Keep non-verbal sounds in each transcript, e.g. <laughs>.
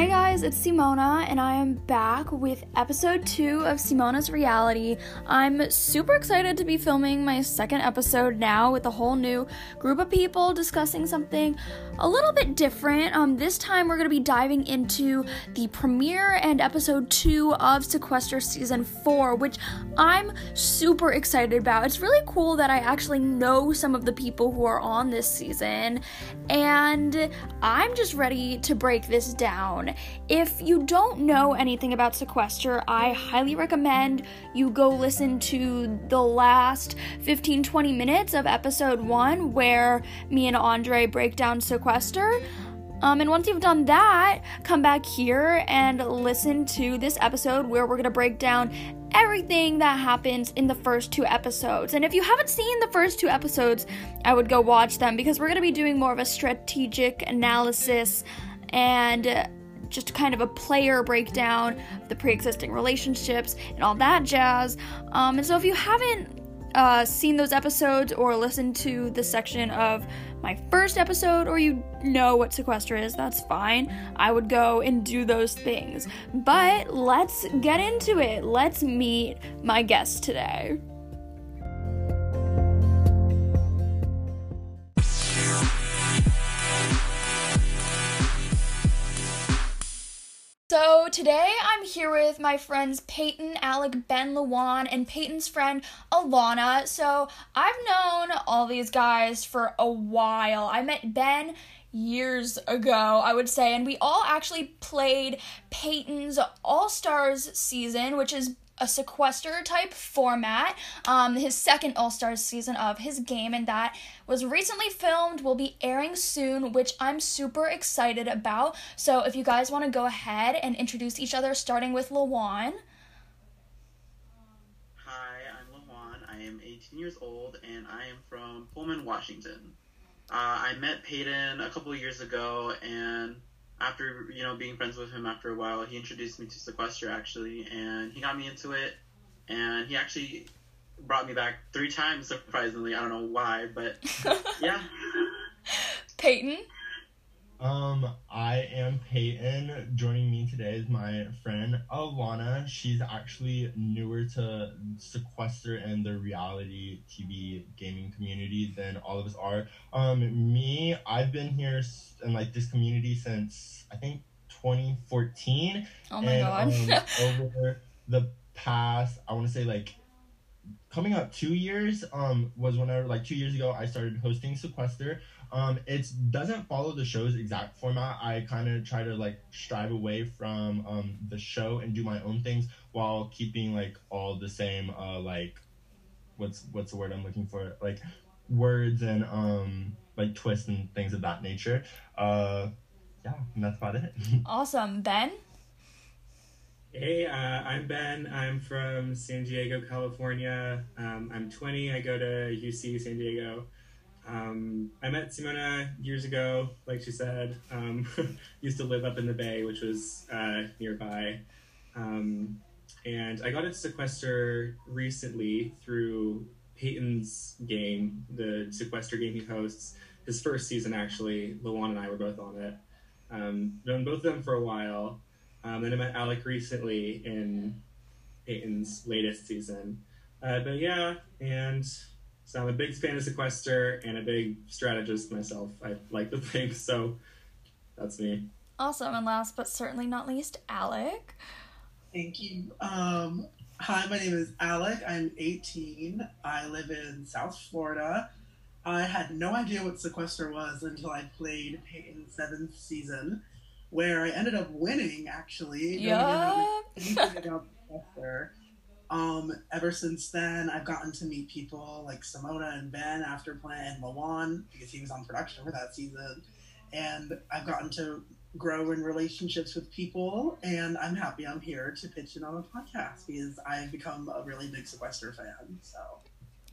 Hey guys, it's Simona, and I am back with episode two of Simona's Reality. I'm super excited to be filming my second episode now with a whole new group of people discussing something a little bit different. Um, this time we're going to be diving into the premiere and episode two of Sequester season four, which I'm super excited about. It's really cool that I actually know some of the people who are on this season, and I'm just ready to break this down. If you don't know anything about Sequester, I highly recommend you go listen to the last 15 20 minutes of episode 1 where me and Andre break down Sequester. Um, and once you've done that, come back here and listen to this episode where we're gonna break down everything that happens in the first two episodes. And if you haven't seen the first two episodes, I would go watch them because we're gonna be doing more of a strategic analysis and just kind of a player breakdown of the pre existing relationships and all that jazz. Um, and so if you haven't uh, seen those episodes or listened to the section of my first episode or you know what sequester is, that's fine. I would go and do those things. But let's get into it. Let's meet my guest today. So today I'm here with my friends Peyton, Alec, Ben, Lawan, and Peyton's friend Alana. So I've known all these guys for a while. I met Ben years ago, I would say, and we all actually played Peyton's All Stars season, which is a sequester type format. Um, his second All Star season of his game, and that was recently filmed, will be airing soon, which I'm super excited about. So if you guys want to go ahead and introduce each other, starting with Lawan. Hi, I'm Lawan. I am 18 years old, and I am from Pullman, Washington. Uh, I met Peyton a couple years ago, and after you know being friends with him after a while, he introduced me to Sequester actually, and he got me into it. And he actually brought me back three times, surprisingly. I don't know why, but <laughs> yeah. Peyton. Um, I am Peyton. Joining me today is my friend Alana. She's actually newer to Sequester and the reality TV gaming community than all of us are. Um, me, I've been here in like this community since I think 2014. Oh my and, god. um, <laughs> over the past, I want to say like coming up two years um was whenever like two years ago I started hosting Sequester. Um, it doesn't follow the show's exact format. I kind of try to like strive away from um the show and do my own things while keeping like all the same uh like what's what's the word I'm looking for like words and um like twists and things of that nature. Uh, yeah, and that's about it. <laughs> awesome, Ben. Hey, uh, I'm Ben. I'm from San Diego, California. Um, I'm 20. I go to UC San Diego. Um, I met Simona years ago, like she said. Um, <laughs> used to live up in the Bay, which was uh, nearby. Um, and I got into Sequester recently through Peyton's game, the Sequester game he hosts. His first season, actually. Lawan and I were both on it. Um, known both of them for a while. Um, then I met Alec recently in Peyton's latest season. Uh, but yeah, and so I'm a big fan of Sequester and a big strategist myself. I like to <laughs> think so. That's me. Awesome, and last but certainly not least, Alec. Thank you. Um, hi, my name is Alec. I'm 18. I live in South Florida. I had no idea what Sequester was until I played Peyton's seventh season where I ended up winning actually. Yeah. Anything about Sequester. Um, ever since then, I've gotten to meet people like Simona and Ben after playing Lawan because he was on production for that season, and I've gotten to grow in relationships with people, and I'm happy I'm here to pitch in on the podcast because I've become a really big Sequester fan. So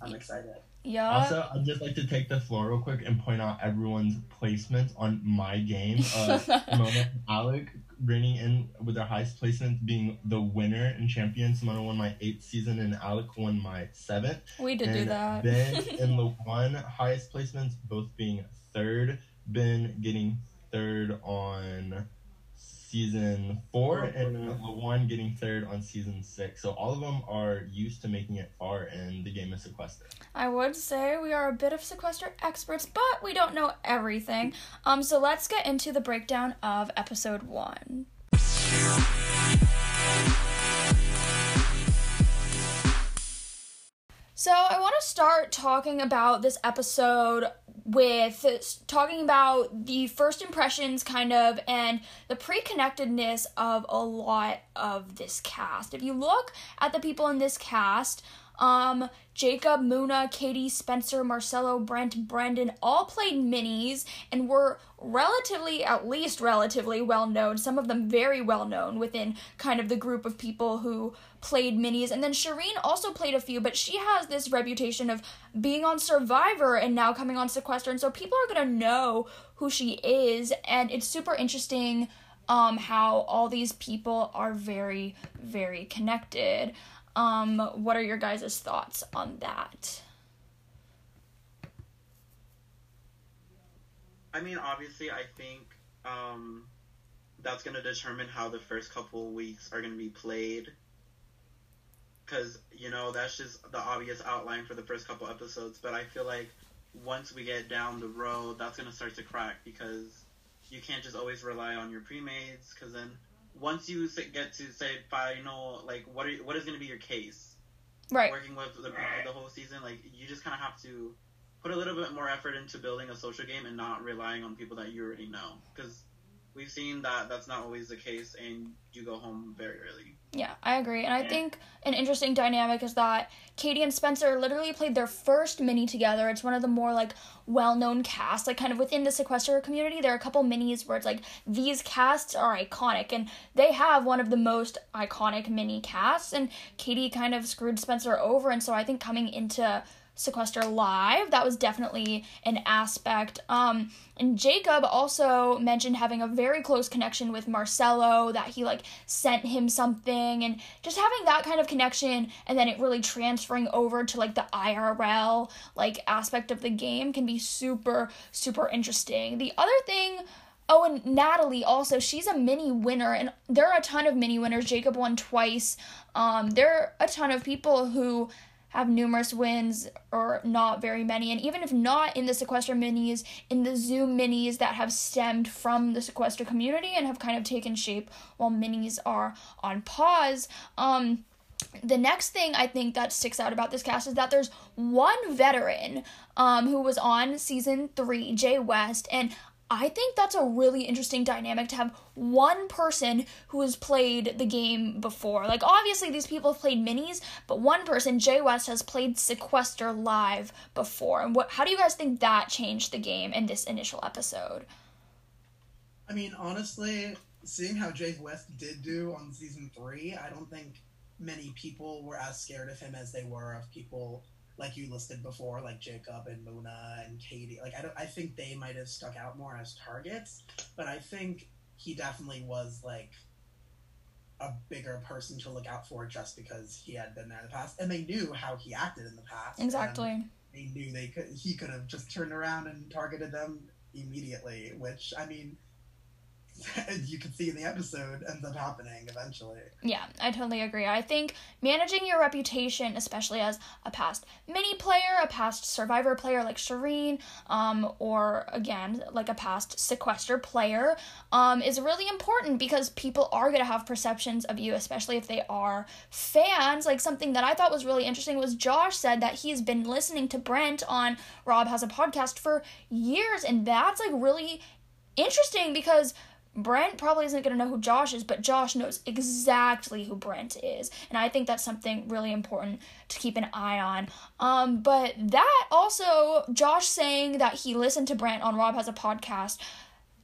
I'm excited. Yeah. Also, I'd just like to take the floor real quick and point out everyone's placements on my game. <laughs> Simona and Alec bringing in with their highest placements being the winner and champion. Simona won my eighth season and Alec won my seventh. we did do that. Ben <laughs> and the one highest placements both being third. Ben getting third on season four, Four, and four now. Lawan getting third on season six. So all of them are used to making it far in the game of Sequester. I would say we are a bit of sequester experts, but we don't know everything. Um, so let's get into the breakdown of episode one. So I want to start talking about this episode with talking about the first impressions kind of and the pre-connectedness of a lot of this cast. If you look at the people in this cast, um, Jacob, Muna, Katie, Spencer, Marcelo, Brent, Brendan all played minis and were relatively, at least relatively well known, some of them very well known within kind of the group of people who played minis. And then Shireen also played a few, but she has this reputation of being on Survivor and now coming on Sequester. And so people are going to know who she is. And it's super interesting um, how all these people are very, very connected. Um, what are your guys' thoughts on that? I mean, obviously, I think um, that's going to determine how the first couple weeks are going to be played. Because, you know, that's just the obvious outline for the first couple episodes. But I feel like once we get down the road, that's going to start to crack because you can't just always rely on your pre-mades. Because then once you get to, say, final, like, what, are, what is going to be your case? Right. working with the, the whole season, like you just kind of have to put a little bit more effort into building a social game and not relying on people that you already know. Because we've seen that that's not always the case, and you go home very early. Yeah, I agree. And I think an interesting dynamic is that Katie and Spencer literally played their first mini together. It's one of the more like well-known casts, like kind of within the sequester community. There are a couple minis where it's like these casts are iconic and they have one of the most iconic mini casts and Katie kind of screwed Spencer over and so I think coming into Sequester Live. That was definitely an aspect. Um, and Jacob also mentioned having a very close connection with Marcelo, that he like sent him something, and just having that kind of connection, and then it really transferring over to like the IRL like aspect of the game can be super super interesting. The other thing. Oh, and Natalie also, she's a mini winner, and there are a ton of mini winners. Jacob won twice. Um, there are a ton of people who have numerous wins or not very many. And even if not in the sequester minis, in the Zoom minis that have stemmed from the sequester community and have kind of taken shape while minis are on pause. Um, the next thing I think that sticks out about this cast is that there's one veteran um, who was on season three, Jay West, and I think that's a really interesting dynamic to have one person who has played the game before. Like, obviously, these people have played minis, but one person, Jay West, has played Sequester live before. And what? How do you guys think that changed the game in this initial episode? I mean, honestly, seeing how Jay West did do on season three, I don't think many people were as scared of him as they were of people like you listed before, like Jacob and Muna and Katie. Like I don't, I think they might have stuck out more as targets, but I think he definitely was like a bigger person to look out for just because he had been there in the past, and they knew how he acted in the past. Exactly. They knew they could. He could have just turned around and targeted them immediately, which I mean. <laughs> you can see in the episode ends up happening eventually. Yeah, I totally agree. I think managing your reputation, especially as a past mini player, a past survivor player like Shireen, um, or again, like a past sequester player, um, is really important because people are going to have perceptions of you, especially if they are fans. Like something that I thought was really interesting was Josh said that he's been listening to Brent on Rob Has a Podcast for years, and that's like really interesting because Brent probably isn't going to know who Josh is, but Josh knows exactly who Brent is. And I think that's something really important to keep an eye on. Um, but that also, Josh saying that he listened to Brent on Rob Has a Podcast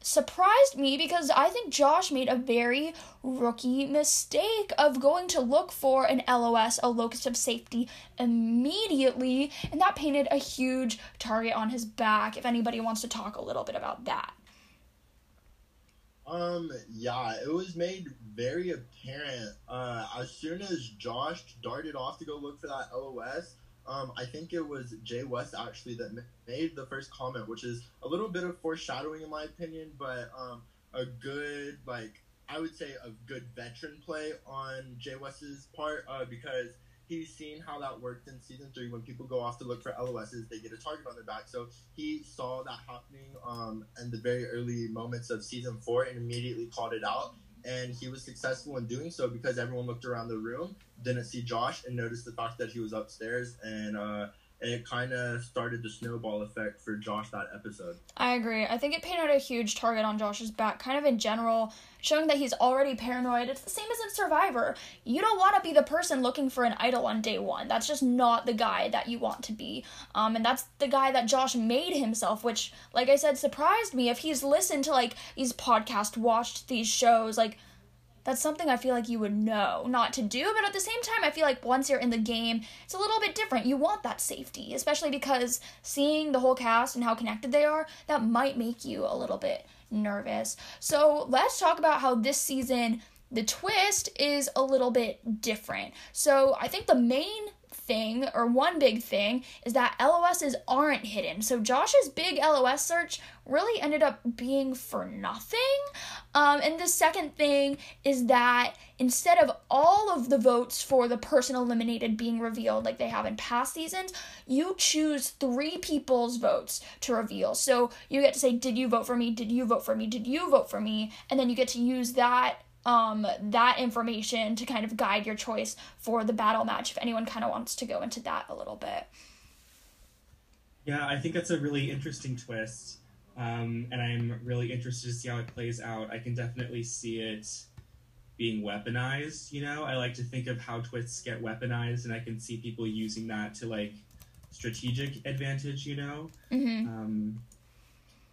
surprised me because I think Josh made a very rookie mistake of going to look for an LOS, a locus of safety, immediately. And that painted a huge target on his back. If anybody wants to talk a little bit about that. Um, yeah, it was made very apparent uh, as soon as Josh darted off to go look for that LOS. Um, I think it was Jay West actually that made the first comment, which is a little bit of foreshadowing in my opinion, but um, a good like I would say, a good veteran play on Jay West's part uh, because he's seen how that worked in season three when people go off to look for LOSs, they get a target on their back. So he saw that happening um, in the very early moments of season four and immediately called it out. And he was successful in doing so because everyone looked around the room, didn't see Josh, and noticed the fact that he was upstairs. And uh, it kind of started the snowball effect for Josh that episode. I agree. I think it painted a huge target on Josh's back, kind of in general, showing that he's already paranoid. It's the same as in Survivor. You don't want to be the person looking for an idol on day one. That's just not the guy that you want to be. Um, and that's the guy that Josh made himself, which, like I said, surprised me. If he's listened to like these podcasts, watched these shows, like that's something I feel like you would know not to do, but at the same time, I feel like once you're in the game, it's a little bit different. You want that safety, especially because seeing the whole cast and how connected they are, that might make you a little bit nervous. So let's talk about how this season, the twist is a little bit different. So I think the main thing, or one big thing, is that LOSs aren't hidden. So Josh's big LOS search really ended up being for nothing. Um, and the second thing is that instead of all of the votes for the person eliminated being revealed like they have in past seasons, you choose three people's votes to reveal. So you get to say, Did you vote for me? Did you vote for me? Did you vote for me? And then you get to use that um, that information to kind of guide your choice for the battle match if anyone kind of wants to go into that a little bit. Yeah, I think that's a really interesting twist. Um, and I'm really interested to see how it plays out. I can definitely see it being weaponized, you know? I like to think of how twists get weaponized, and I can see people using that to, like, strategic advantage, you know? Mm-hmm. Um,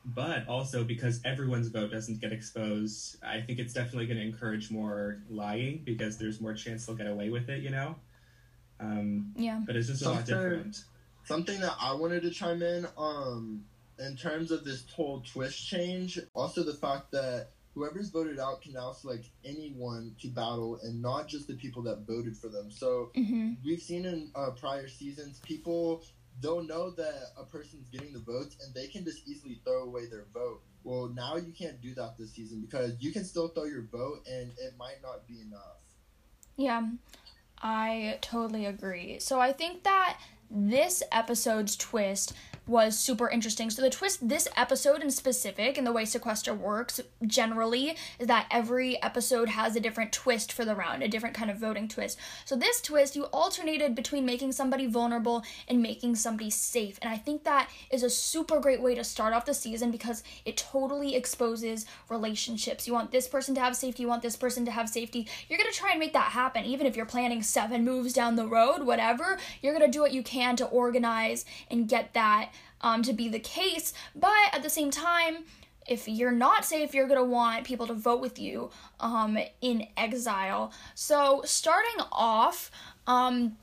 but also because everyone's vote doesn't get exposed, I think it's definitely going to encourage more lying because there's more chance they'll get away with it, you know? Um, Yeah. but it's just a lot different. Something that I wanted to chime in, um, in terms of this whole twist change, also the fact that whoever's voted out can now select anyone to battle and not just the people that voted for them. So Mm-hmm. we've seen in uh, prior seasons, people they'll know that a person's getting the votes and they can just easily throw away their vote. Well, now you can't do that this season because you can still throw your vote and it might not be enough. Yeah, I totally agree. So I think that this episode's twist was super interesting. So the twist this episode in specific and the way sequester works generally is that every episode has a different twist for the round, a different kind of voting twist. So this twist you alternated between making somebody vulnerable and making somebody safe. And I think that is a super great way to start off the season because it totally exposes relationships. You want this person to have safety, you want this person to have safety. You're going to try and make that happen even if you're planning 7 moves down the road, whatever. You're going to do what you can to organize and get that um, to be the case. But at the same time, if you're not safe, you're gonna want people to vote with you um, in exile. So starting off, um,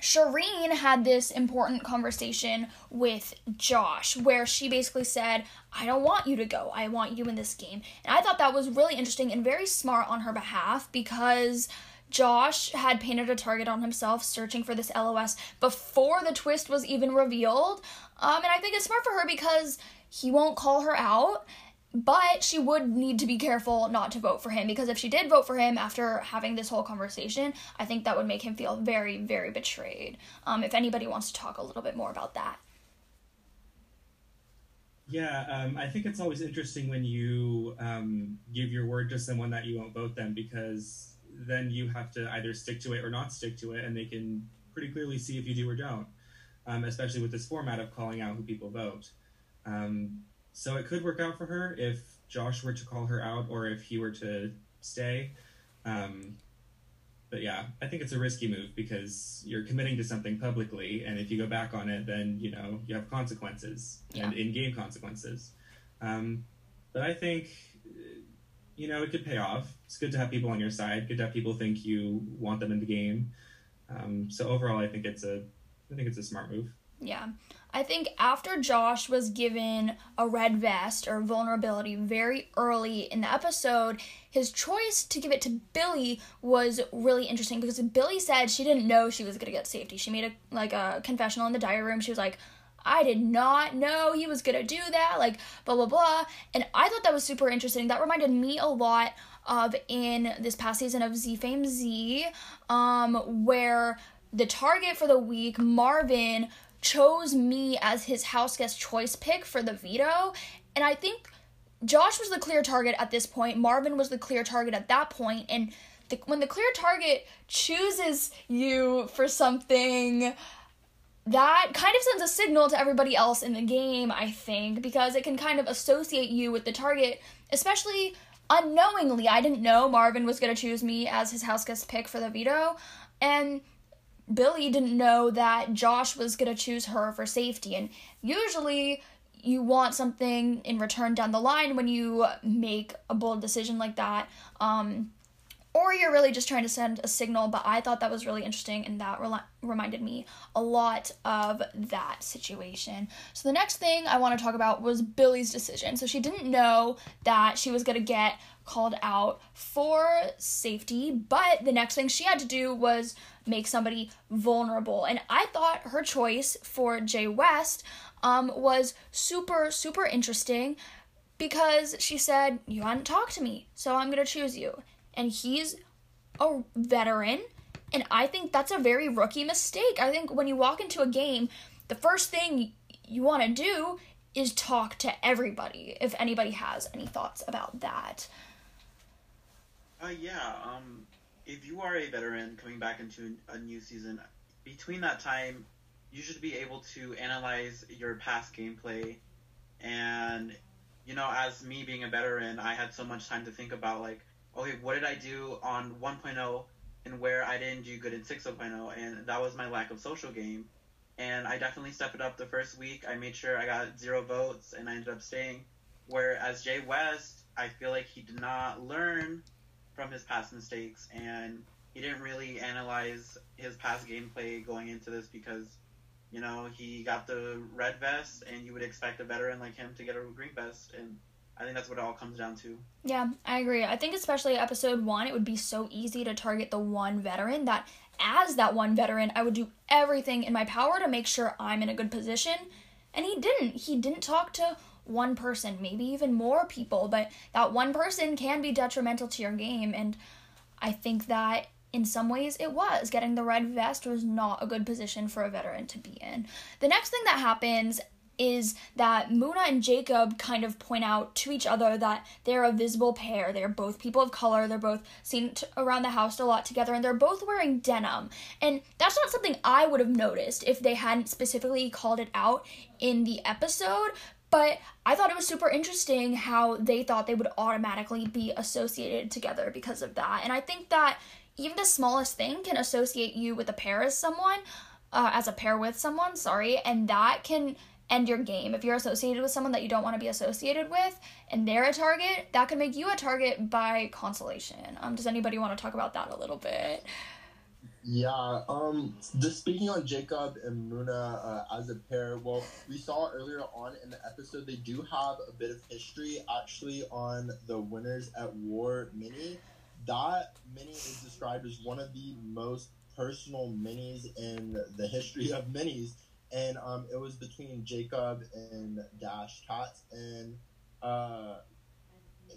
Shireen had this important conversation with Josh where she basically said, I don't want you to go. I want you in this game. And I thought that was really interesting and very smart on her behalf because Josh had painted a target on himself searching for this LOS before the twist was even revealed. Um, and I think it's smart for her because he won't call her out but she would need to be careful not to vote for him because if she did vote for him after having this whole conversation, I think that would make him feel very, very betrayed. Um, if anybody wants to talk a little bit more about that. Yeah, um, I think it's always interesting when you um, give your word to someone that you won't vote them because then you have to either stick to it or not stick to it, and they can pretty clearly see if you do or don't, um, especially with this format of calling out who people vote. Um, so it could work out for her if Josh were to call her out or if he were to stay. Um, but yeah, I think it's a risky move because you're committing to something publicly, and if you go back on it, then you know you have consequences and in-game consequences. Um, but I think you know it could pay off. It's good to have people on your side. Good to have people think you want them in the game. Um, so overall, I think it's a I think it's a smart move. Yeah. I think after Josh was given a red vest or vulnerability very early in the episode, his choice to give it to Billy was really interesting because Billy said she didn't know she was going to get safety. She made a like a confessional in the diary room. She was like, I did not know he was gonna do that, like blah blah blah. And I thought that was super interesting. That reminded me a lot of in this past season of Z Fame Z, um, where the target for the week, Marvin, chose me as his house guest choice pick for the veto. And I think Josh was the clear target at this point, Marvin was the clear target at that point, and the, when the clear target chooses you for something, that kind of sends a signal to everybody else in the game, I think, because it can kind of associate you with the target, especially unknowingly. I didn't know Marvin was going to choose me as his house guest pick for the veto, and Billy didn't know that Josh was going to choose her for safety. And usually, you want something in return down the line when you make a bold decision like that. Um, or you're really just trying to send a signal. But I thought that was really interesting, and that re- reminded me a lot of that situation. So the next thing I want to talk about was Billy's decision. So she didn't know that she was gonna get called out for safety, but the next thing she had to do was make somebody vulnerable. And I thought her choice for Jay West um, was super, super interesting because she said, You hadn't talked to me, so I'm going to choose you and he's a veteran. And I think that's a very rookie mistake. I think when you walk into a game, the first thing you want to do is talk to everybody if anybody has any thoughts about that. Uh, yeah, um, if you are a veteran coming back into a new season, between that time, you should be able to analyze your past gameplay. And, you know, as me being a veteran, I had so much time to think about, like, okay, what did I do on 1.0 and where I didn't do good in 6.0, and that was my lack of social game. And I definitely stepped it up the first week. I made sure I got zero votes, and I ended up staying. Whereas Jay West, I feel like he did not learn from his past mistakes, and he didn't really analyze his past gameplay going into this because, you know, he got the red vest, and you would expect a veteran like him to get a green vest, and I think that's what it all comes down to. Yeah, I agree. I think especially episode one, it would be so easy to target the one veteran that as that one veteran, I would do everything in my power to make sure I'm in a good position. And he didn't. He didn't talk to one person, maybe even more people, but that one person can be detrimental to your game. And I think that in some ways it was. Getting the red vest was not a good position for a veteran to be in. The next thing that happens is that Muna and Jacob kind of point out to each other that they're a visible pair. They're both people of color. They're both seen t- around the house a lot together, and they're both wearing denim. And that's not something I would have noticed if they hadn't specifically called it out in the episode. But I thought it was super interesting how they thought they would automatically be associated together because of that. And I think that even the smallest thing can associate you with a pair as someone, uh, as a pair with someone, sorry, and that can end your game. If you're associated with someone that you don't want to be associated with and they're a target, that could make you a target by consolation. Um, does anybody want to talk about that a little bit? Yeah, um, just speaking on Jacob and Muna uh, as a pair, well, we saw earlier on in the episode they do have a bit of history actually on the Winners at War mini. That mini is described as one of the most personal minis in the history of minis and um, it was between Jacob and Dash Tats. And uh,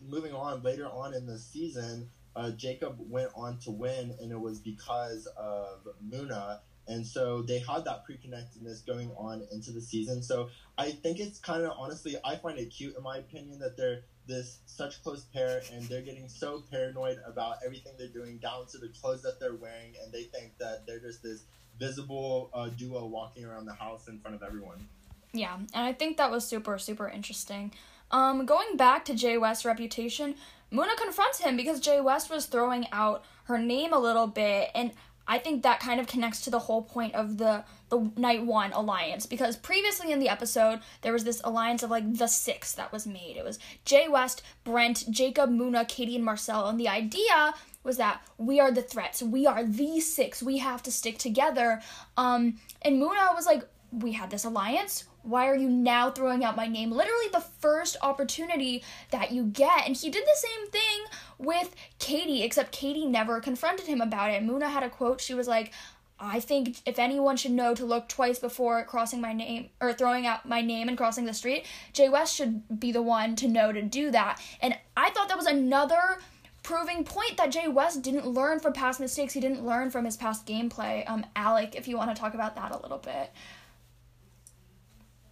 moving on later on in the season, uh, Jacob went on to win, and it was because of Muna. And so they had that pre-connectedness going on into the season. So I think it's kind of honestly, I find it cute in my opinion that they're this such close pair and they're getting so paranoid about everything they're doing down to the clothes that they're wearing and they think that they're just this visible uh, duo walking around the house in front of everyone. Yeah, and I think that was super, super interesting. Um, going back to Jay West's reputation, Muna confronts him because Jay West was throwing out her name a little bit, and I think that kind of connects to the whole point of the the night one alliance because previously in the episode there was this alliance of like the six that was made. It was Jay West, Brent, Jacob, Muna, Katie, and Marcel, and the idea was that we are the threats. We are the six. We have to stick together. Um, and Muna was like, we had this alliance. Why are you now throwing out my name? Literally the first opportunity that you get. And he did the same thing with Katie, except Katie never confronted him about it. Muna had a quote. She was like, I think if anyone should know to look twice before crossing my name or throwing out my name and crossing the street, Jay West should be the one to know to do that. And I thought that was another proving point that Jay West didn't learn from past mistakes. He didn't learn from his past gameplay. Um, Alec, if you want to talk about that a little bit.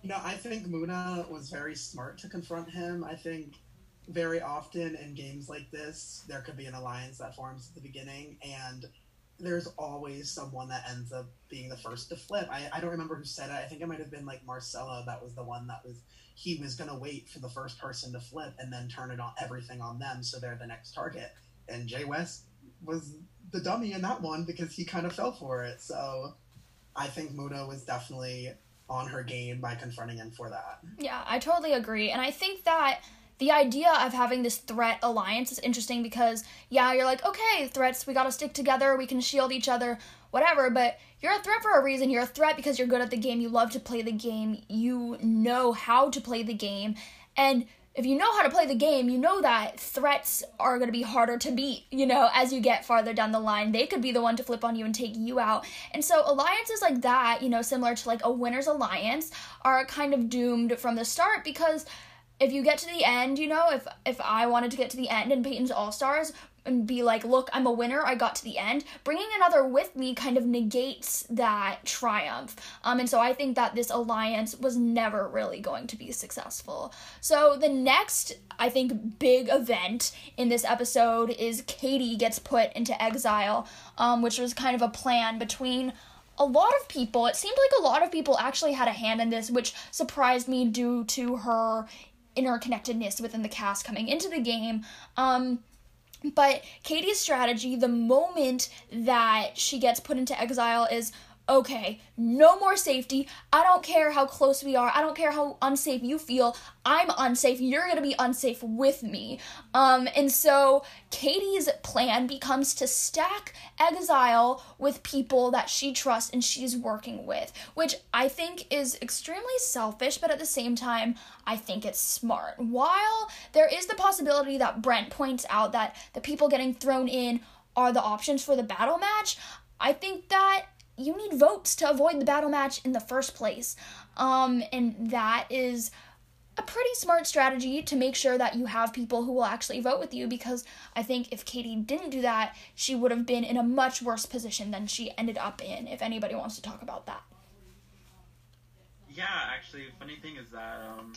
You know, I think Muna was very smart to confront him. I think very often in games like this, there could be an alliance that forms at the beginning, and there's always someone that ends up being the first to flip. I, I don't remember who said it. I think it might have been like Marcella that was the one that was he was gonna wait for the first person to flip and then turn it on everything on them so they're the next target. And Jay West was the dummy in that one because he kind of fell for it. So I think Muna was definitely on her game by confronting him for that. Yeah, I totally agree. And I think that the idea of having this threat alliance is interesting because, yeah, you're like, okay, threats, we gotta stick together, we can shield each other, whatever, but you're a threat for a reason. You're a threat because you're good at the game, you love to play the game, you know how to play the game, and if you know how to play the game, you know that threats are going to be harder to beat, you know, as you get farther down the line. They could be the one to flip on you and take you out. And so alliances like that, you know, similar to like a winner's alliance, are kind of doomed from the start because if you get to the end, you know, if if I wanted to get to the end in Peyton's All Stars and be like, look, I'm a winner, I got to the end, bringing another with me kind of negates that triumph. Um, and so I think that this alliance was never really going to be successful. So the next, I think, big event in this episode is Katie gets put into exile, um, which was kind of a plan between a lot of people, it seemed like a lot of people actually had a hand in this, which surprised me due to her interconnectedness within the cast coming into the game. Um, but Katie's strategy, the moment that she gets put into exile, is okay, no more safety. I don't care how close we are. I don't care how unsafe you feel. I'm unsafe. You're going to be unsafe with me. Um and so Katie's plan becomes to stack exile with people that she trusts and she's working with, which I think is extremely selfish, but at the same time, I think it's smart. While there is the possibility that Brent points out that the people getting thrown in are the options for the battle match, I think that you need votes to avoid the battle match in the first place. Um, and that is a pretty smart strategy to make sure that you have people who will actually vote with you because I think if Katie didn't do that, she would have been in a much worse position than she ended up in, if anybody wants to talk about that. Yeah, actually, funny thing is that um,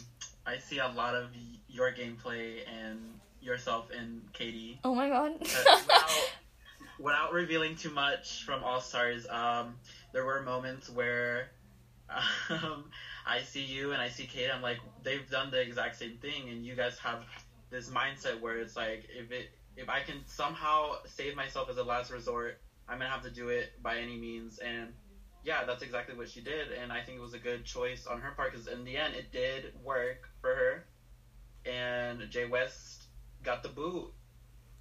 I see a lot of your gameplay and yourself in Katie. Oh my god. <laughs> without revealing too much from All Stars, um, there were moments where um, <laughs> I see you and I see Kate. I'm like, they've done the exact same thing, and you guys have this mindset where it's like, if it if I can somehow save myself as a last resort, I'm gonna have to do it by any means. And yeah, that's exactly what she did, and I think it was a good choice on her part because in the end, it did work for her. And Jay West got the boot,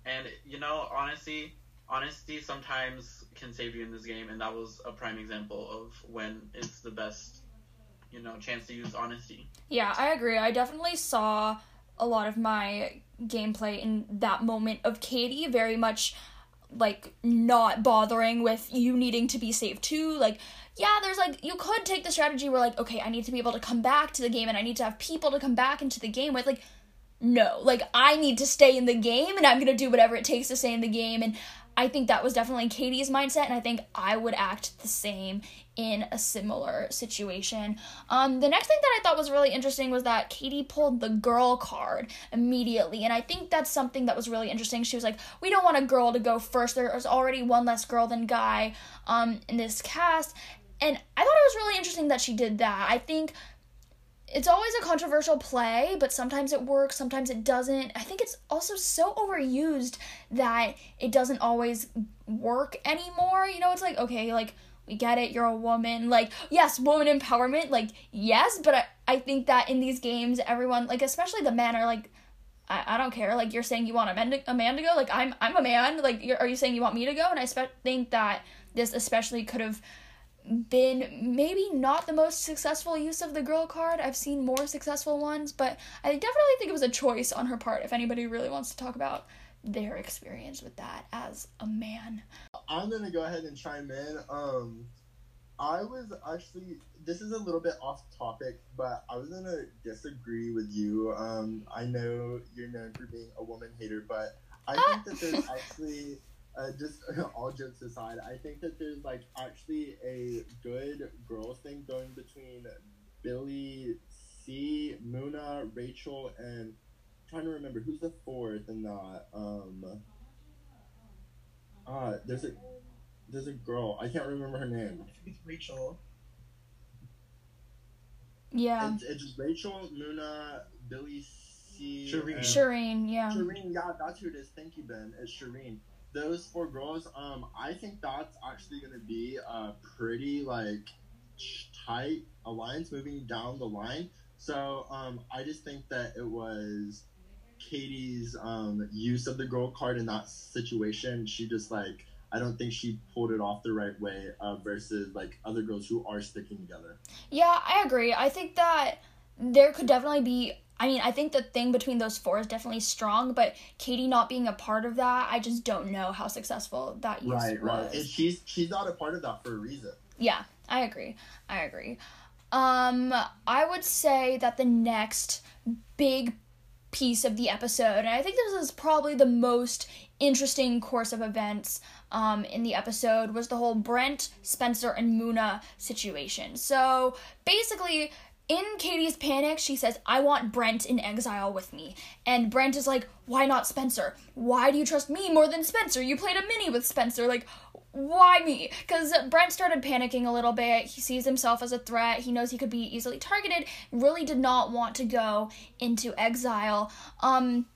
and you know, honestly honesty sometimes can save you in this game, and that was a prime example of when it's the best, you know, chance to use honesty. Yeah, I agree. I definitely saw a lot of my gameplay in that moment of Katie very much like not bothering with you needing to be safe too. Like, yeah, there's like you could take the strategy where like, okay, I need to be able to come back to the game and I need to have people to come back into the game with like no, like I need to stay in the game and I'm to do whatever it takes to stay in the game and I think that was definitely Katie's mindset, and I think I would act the same in a similar situation. Um, the next thing that I thought was really interesting was that Katie pulled the girl card immediately, and I think that's something that was really interesting. She was like, "We don't want a girl to go first. There's already one less girl than guy um, in this cast," and I thought it was really interesting that she did that. I think it's always a controversial play, but sometimes it works, sometimes it doesn't. I think it's also so overused that it doesn't always work anymore. You know, it's like, okay, like, we get it, you're a woman. Like, yes, woman empowerment, like, yes, but I, I think that in these games, everyone, like, especially the men, are like, I, I don't care. Like, you're saying you want a man to, a man to go? Like, I'm, I'm a man. Like, are you saying you want me to go? And I spe- think that this especially could have been maybe not the most successful use of the girl card. I've seen more successful ones, but I definitely think it was a choice on her part if anybody really wants to talk about their experience with that as a man. I'm gonna go ahead and chime in. Um, I was actually this is a little bit off topic, but I was gonna disagree with you. Um, I know you're known for being a woman hater, but I think that there's <laughs> actually uh, just <laughs> all jokes aside, I think that there's like actually a good girls thing going between Billy, C, Muna, Rachel, and I'm trying to remember who's the fourth in that. Um, uh, there's a there's a girl I can't remember her name. I think it's Rachel. Yeah. It's, it's Rachel, Muna, Billy, C, Shireen. and- Shireen, yeah. Shireen, yeah, that's who it is. Thank you, Ben. It's Shireen. Those four girls, um, I think that's actually gonna be a pretty like tight alliance moving down the line. So, um, I just think that it was Katie's um use of the girl card in that situation. She just like I don't think she pulled it off the right way uh, versus like other girls who are sticking together. Yeah, I agree. I think that there could definitely be. I mean, I think the thing between those four is definitely strong, but Katie not being a part of that, I just don't know how successful that use Right, right. was. And she's she's not a part of that for a reason. Yeah, I agree. I agree. Um, I would say that the next big piece of the episode, and I think this is probably the most interesting course of events um, in the episode, was the whole Brent, Spencer, and Muna situation. So basically, in Katie's panic, she says, I want Brent in exile with me. And Brent is like, Why not Spencer? Why do you trust me more than Spencer? You played a mini with Spencer. Like, why me? Because Brent started panicking a little bit. He sees himself as a threat. He knows he could be easily targeted. Really did not want to go into exile. Um,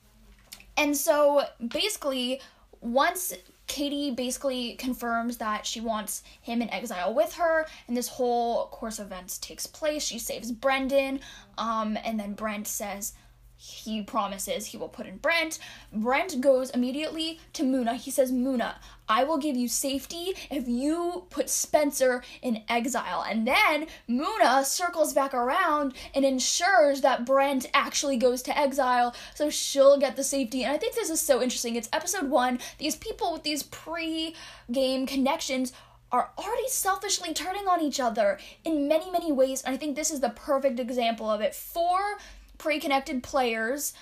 and so basically, once Katie basically confirms that she wants him in exile with her, and this whole course of events takes place. She saves Brendan, um, and then Brent says he promises he will put in Brent. Brent goes immediately to Muna. He says, Muna, I will give you safety if you put Spencer in exile. And then Muna circles back around and ensures that Brent actually goes to exile so she'll get the safety. And I think this is so interesting. It's episode one. These people with these pre game connections are already selfishly turning on each other in many, many ways. And I think this is the perfect example of it. Four pre connected players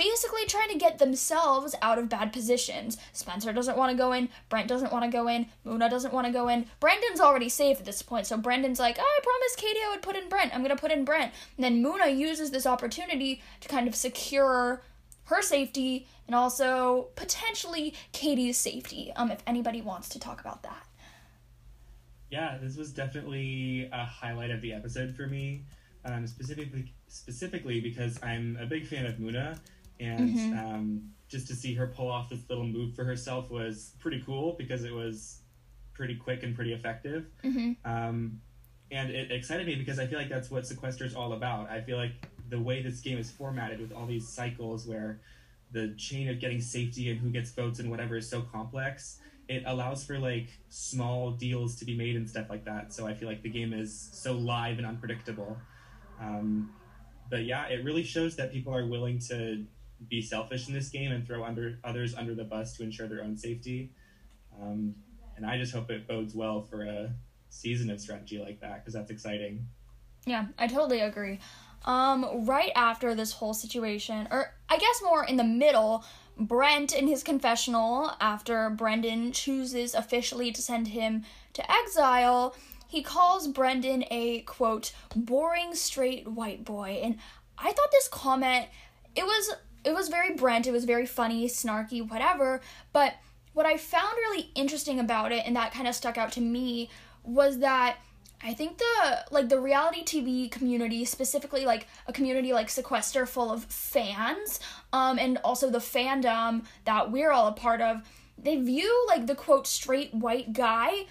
basically trying to get themselves out of bad positions. Spencer doesn't want to go in, Brent doesn't want to go in, Muna doesn't want to go in. Brendan's already safe at this point, so Brendan's like, I promised Katie I would put in Brent. I'm going to put in Brent. And then Muna uses this opportunity to kind of secure her safety and also potentially Katie's safety, um, if anybody wants to talk about that. Yeah, this was definitely a highlight of the episode for me, um, specifically specifically because I'm a big fan of Muna, and Mhm. um, just to see her pull off this little move for herself was pretty cool because it was pretty quick and pretty effective. hmm Um, and it excited me because I feel like that's what Sequester is all about. I feel like the way this game is formatted with all these cycles where the chain of getting safety and who gets votes and whatever is so complex, it allows for like small deals to be made and stuff like that. So I feel like the game is so live and unpredictable. Um, but yeah, it really shows that people are willing to be selfish in this game and throw under others under the bus to ensure their own safety. Um, and I just hope it bodes well for a season of strategy like that because that's exciting. Yeah, I totally agree. Um, right after this whole situation, or I guess more in the middle, Brent in his confessional, after Brendan chooses officially to send him to exile, he calls Brendan a quote boring straight white boy, and I thought this comment it was it was very Brent, it was very funny, snarky, whatever, but what I found really interesting about it and that kind of stuck out to me was that I think the like the reality TV community, specifically like a community like Sequester full of fans, um, and also the fandom that we're all a part of, they view like the quote straight white guy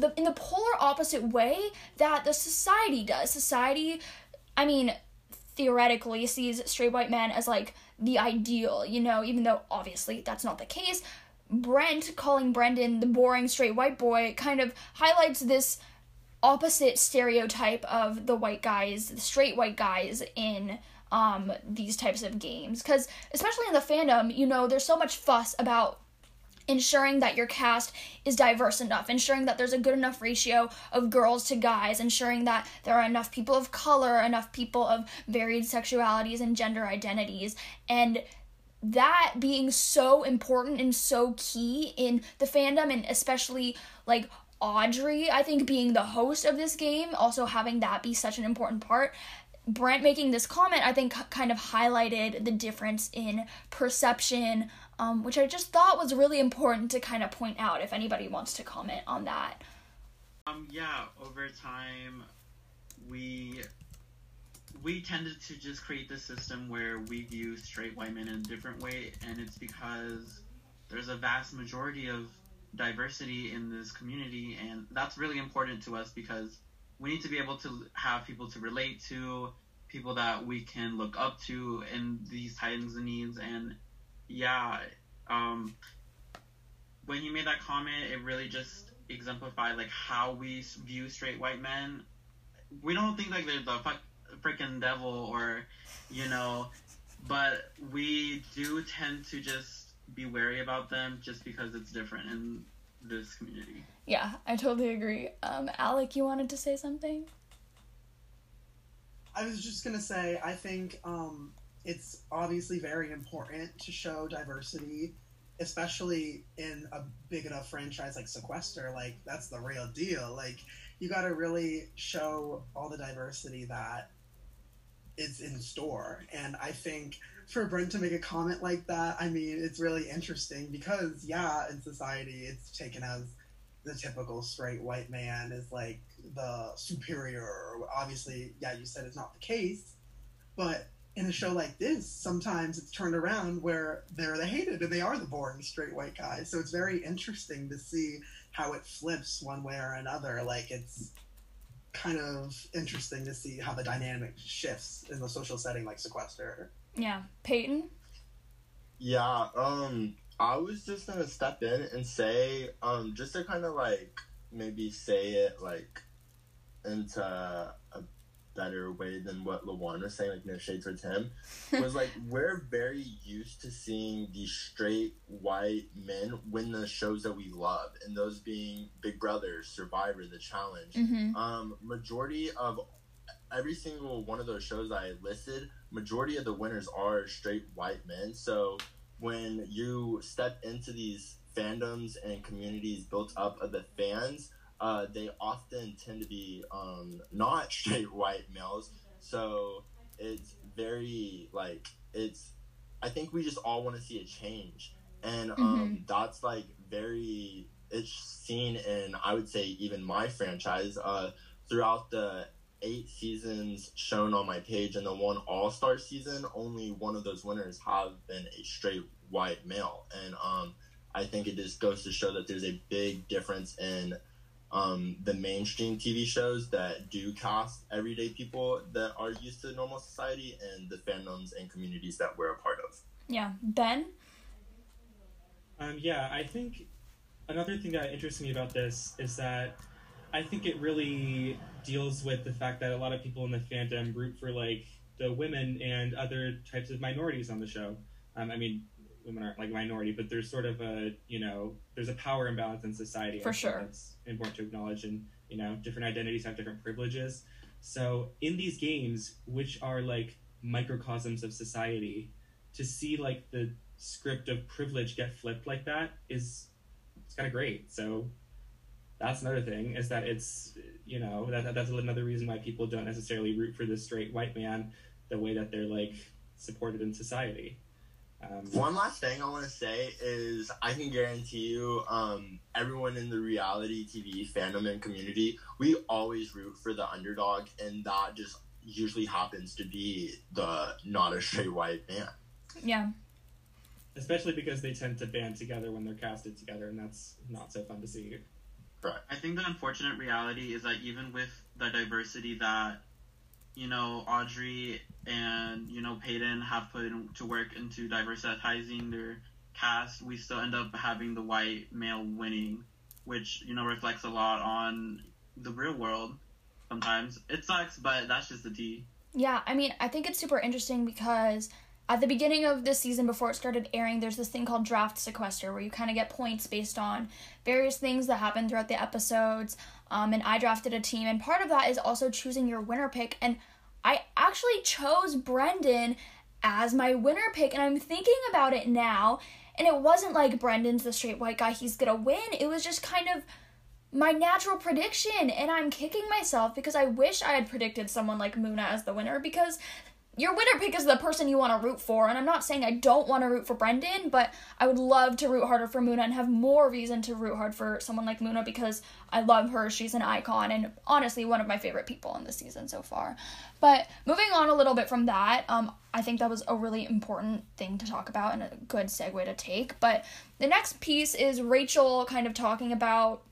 the in the polar opposite way that the society does. Society, I mean, theoretically sees straight white men as like the ideal, you know, even though obviously that's not the case. Brent calling Brendan the boring straight white boy kind of highlights this opposite stereotype of the white guys, the straight white guys in um, these types of games. Because, especially in the fandom, you know, there's so much fuss about ensuring that your cast is diverse enough, ensuring that there's a good enough ratio of girls to guys, ensuring that there are enough people of color, enough people of varied sexualities and gender identities. And that being so important and so key in the fandom, and especially like Audrey, I think being the host of this game, also having that be such an important part. Brent making this comment, I think, kind of highlighted the difference in perception, um, which I just thought was really important to kind of point out if anybody wants to comment on that. Um, yeah, over time, we we tended to just create this system where we view straight white men in a different way, and it's because there's a vast majority of diversity in this community, and that's really important to us because we need to be able to have people to relate to, people that we can look up to in these times and needs, and yeah, um, when he made that comment, it really just exemplified like how we view straight white men. We don't think like they're the fuck freaking devil or you know but we do tend to just be wary about them just because it's different in this community. Yeah i totally agree. Um alec you wanted to say something? I was just gonna say i think um it's obviously very important to show diversity especially in a big enough franchise like sequester like that's the real deal like you got to really show all the diversity that is in store. And I think for Brent to make a comment like that, I mean, it's really interesting because, yeah, in society, it's taken as the typical straight white man is like the superior. Obviously, yeah, you said it's not the case, but in a show like this, sometimes it's turned around where they're the hated and they are the boring straight white guys. So it's very interesting to see how it flips one way or another. Like it's kind of interesting to see how the dynamic shifts in the social setting like sequester yeah peyton yeah um i was just gonna step in and say um just to kind of like maybe say it like into a better way than what Lawan was saying, like no shade towards him, was like <laughs> we're very used to seeing these straight white men win the shows that we love, and those being Big Brother, Survivor, The Challenge. mm-hmm. Um, majority of every single one of those shows I listed, majority of the winners are straight white men. So when you step into these fandoms and communities built up of the fans, uh, they often tend to be um, not <laughs> straight white males. So it's very like it's. I think we just all want to see a change, and um, that's like very. It's seen in I would say even my franchise uh, throughout the eight seasons shown on my page and the one All Star season. Only one of those winners have been a straight white male, and um, I think it just goes to show that there's a big difference in um, the mainstream TV shows that do cast everyday people that are used to normal society and the fandoms and communities that we're a part of. Yeah. Ben? Um, yeah, I think another thing that interests me about this is that I think it really deals with the fact that a lot of people in the fandom root for like the women and other types of minorities on the show. Um, I mean, women aren't like minority, but there's sort of a you know there's a power imbalance in society. For sure, it's important to acknowledge, and you know different identities have different privileges. So in these games, which are like microcosms of society, to see like the script of privilege get flipped like that is it's kind of great. So that's another thing is that it's you know that that's another reason why people don't necessarily root for the straight white man the way that they're like supported in society. Um, One last thing I want to say is I can guarantee you, um, everyone in the reality TV fandom and community, we always root for the underdog, and that just usually happens to be the not a straight white man. Yeah. Especially because they tend to band together when they're casted together, and that's not so fun to see. Correct. I think the unfortunate reality is that even with the diversity that you know, Audrey and, you know, Peyton have put to work into diversitizing their cast, we still end up having the white male winning, which, you know, reflects a lot on the real world sometimes. It sucks, but that's just the tea. Yeah, I mean, I think it's super interesting because at the beginning of this season, before it started airing, there's this thing called draft sequester where you kind of get points based on various things that happen throughout the episodes. Um, and I drafted a team, and part of that is also choosing your winner pick. And I actually chose Brendan as my winner pick, and I'm thinking about it now. And it wasn't like Brendan's the straight white guy, he's gonna win. It was just kind of my natural prediction and I'm kicking myself because I wish I had predicted someone like Muna as the winner because your winner pick is the person you want to root for and I'm not saying I don't want to root for Brendan but I would love to root harder for Muna and have more reason to root hard for someone like Muna because I love her she's an icon and honestly one of my favorite people in the season so far but moving on a little bit from that um I think that was a really important thing to talk about and a good segue to take but the next piece is Rachel kind of talking about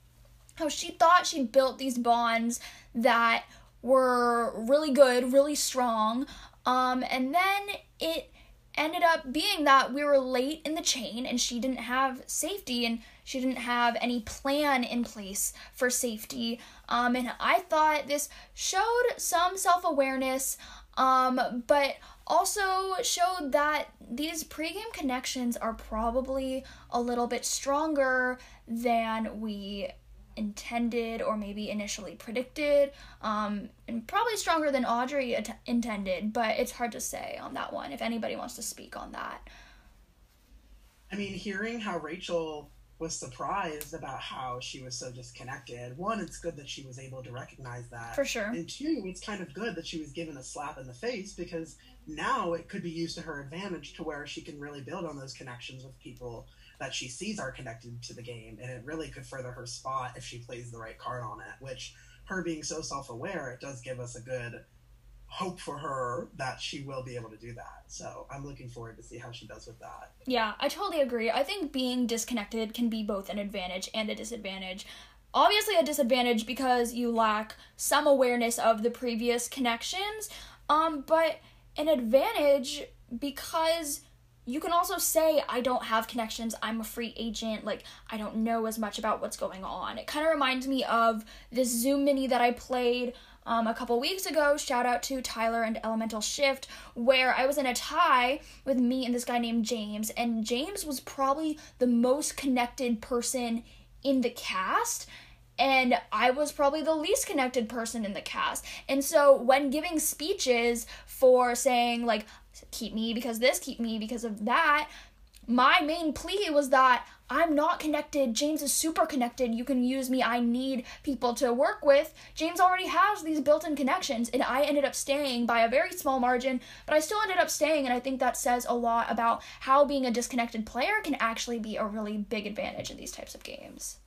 how she thought she built these bonds that were really good, really strong. Um, and then it ended up being that we were late in the chain and she didn't have safety and she didn't have any plan in place for safety. Um, and I thought this showed some self awareness, um, but also showed that these pregame connections are probably a little bit stronger than we intended or maybe initially predicted, um, and probably stronger than Audrey at- intended, but it's hard to say on that one if anybody wants to speak on that. I mean, hearing how Rachel was surprised about how she was so disconnected. One, it's good that she was able to recognize that. For sure. And two, it's kind of good that she was given a slap in the face because now it could be used to her advantage to where she can really build on those connections with people that she sees are connected to the game, and it really could further her spot if she plays the right card on it. Which, her being so self aware, it does give us a good hope for her that she will be able to do that. So I'm looking forward to see how she does with that. Yeah, I totally agree. I think being disconnected can be both an advantage and a disadvantage. Obviously, a disadvantage because you lack some awareness of the previous connections, um, but an advantage because you can also say I don't have connections, I'm a free agent, like I don't know as much about what's going on. It kind of reminds me of this Zoom mini that I played um, a couple weeks ago. Shout out to Tyler and Elemental Shift, where I was in a tie with me and this guy named James, and James was probably the most connected person in the cast and I was probably the least connected person in the cast. And so when giving speeches for saying like keep me because this, keep me because of that. My main plea was that I'm not connected. James is super connected. You can use me. I need people to work with. James already has these built in connections, and I ended up staying by a very small margin, but I still ended up staying, and I think that says a lot about how being a disconnected player can actually be a really big advantage in these types of games.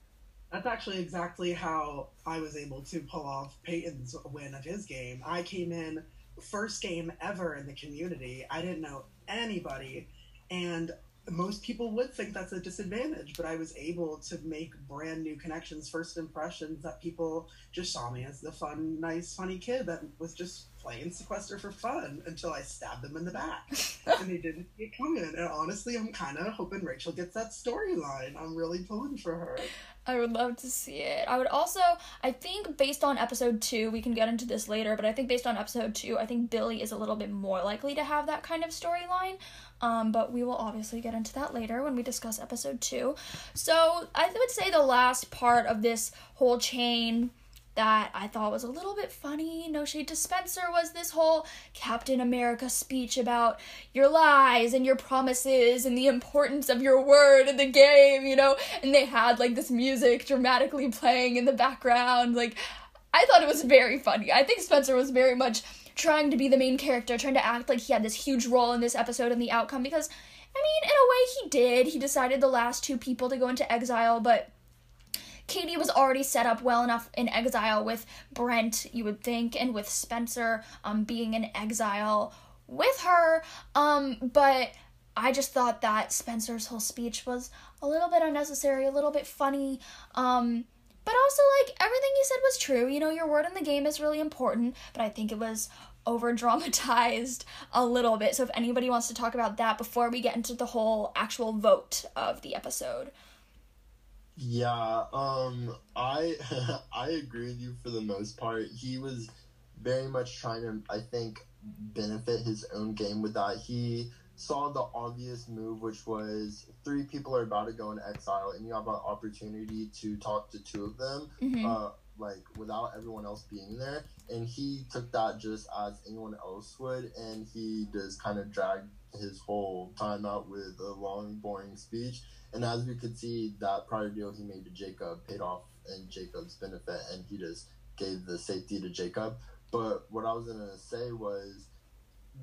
That's actually exactly how I was able to pull off Peyton's win of his game. I came in first game ever in the community. I didn't know anybody, and most people would think that's a disadvantage, but I was able to make brand new connections, first impressions that people just saw me as the fun, nice, funny kid that was just playing sequester for fun until I stabbed them in the back. <laughs> and they didn't see it coming. And honestly, I'm kind of hoping Rachel gets that storyline. I'm really pulling for her. I would love to see it. I would also, I think based on episode two, we can get into this later, but I think based on episode two, I think Billy is a little bit more likely to have that kind of storyline. Um, but we will obviously get into that later when we discuss episode two. So I would say the last part of this whole chain that I thought was a little bit funny, no shade to Spencer, was this whole Captain America speech about your lies and your promises and the importance of your word in the game, you know? And they had like this music dramatically playing in the background. Like, I thought it was very funny. I think Spencer was very much trying to be the main character, trying to act like he had this huge role in this episode and the outcome because, I mean, in a way he did. He decided the last two people to go into exile, but Katie was already set up well enough in exile with Brent, you would think, and with Spencer um, being in exile with her. Um, but I just thought that Spencer's whole speech was a little bit unnecessary, a little bit funny. Um, but also, like, everything he said was true. You know, your word in the game is really important, but I think it was over dramatized a little bit. So, if anybody wants to talk about that before we get into the whole actual vote of the episode. Yeah, um, I <laughs> I agree with you for the most part. He was very much trying to, I think, benefit his own game with that. He saw the obvious move, which was three people are about to go in exile, and you have an opportunity to talk to two of them, Mhm. uh, like without everyone else being there. And he took that just as anyone else would, and he just kind of dragged his whole time out with a long, boring speech. And as we could see, that prior deal he made to Jacob paid off in Jacob's benefit, and he just gave the safety to Jacob. But what I was gonna say was,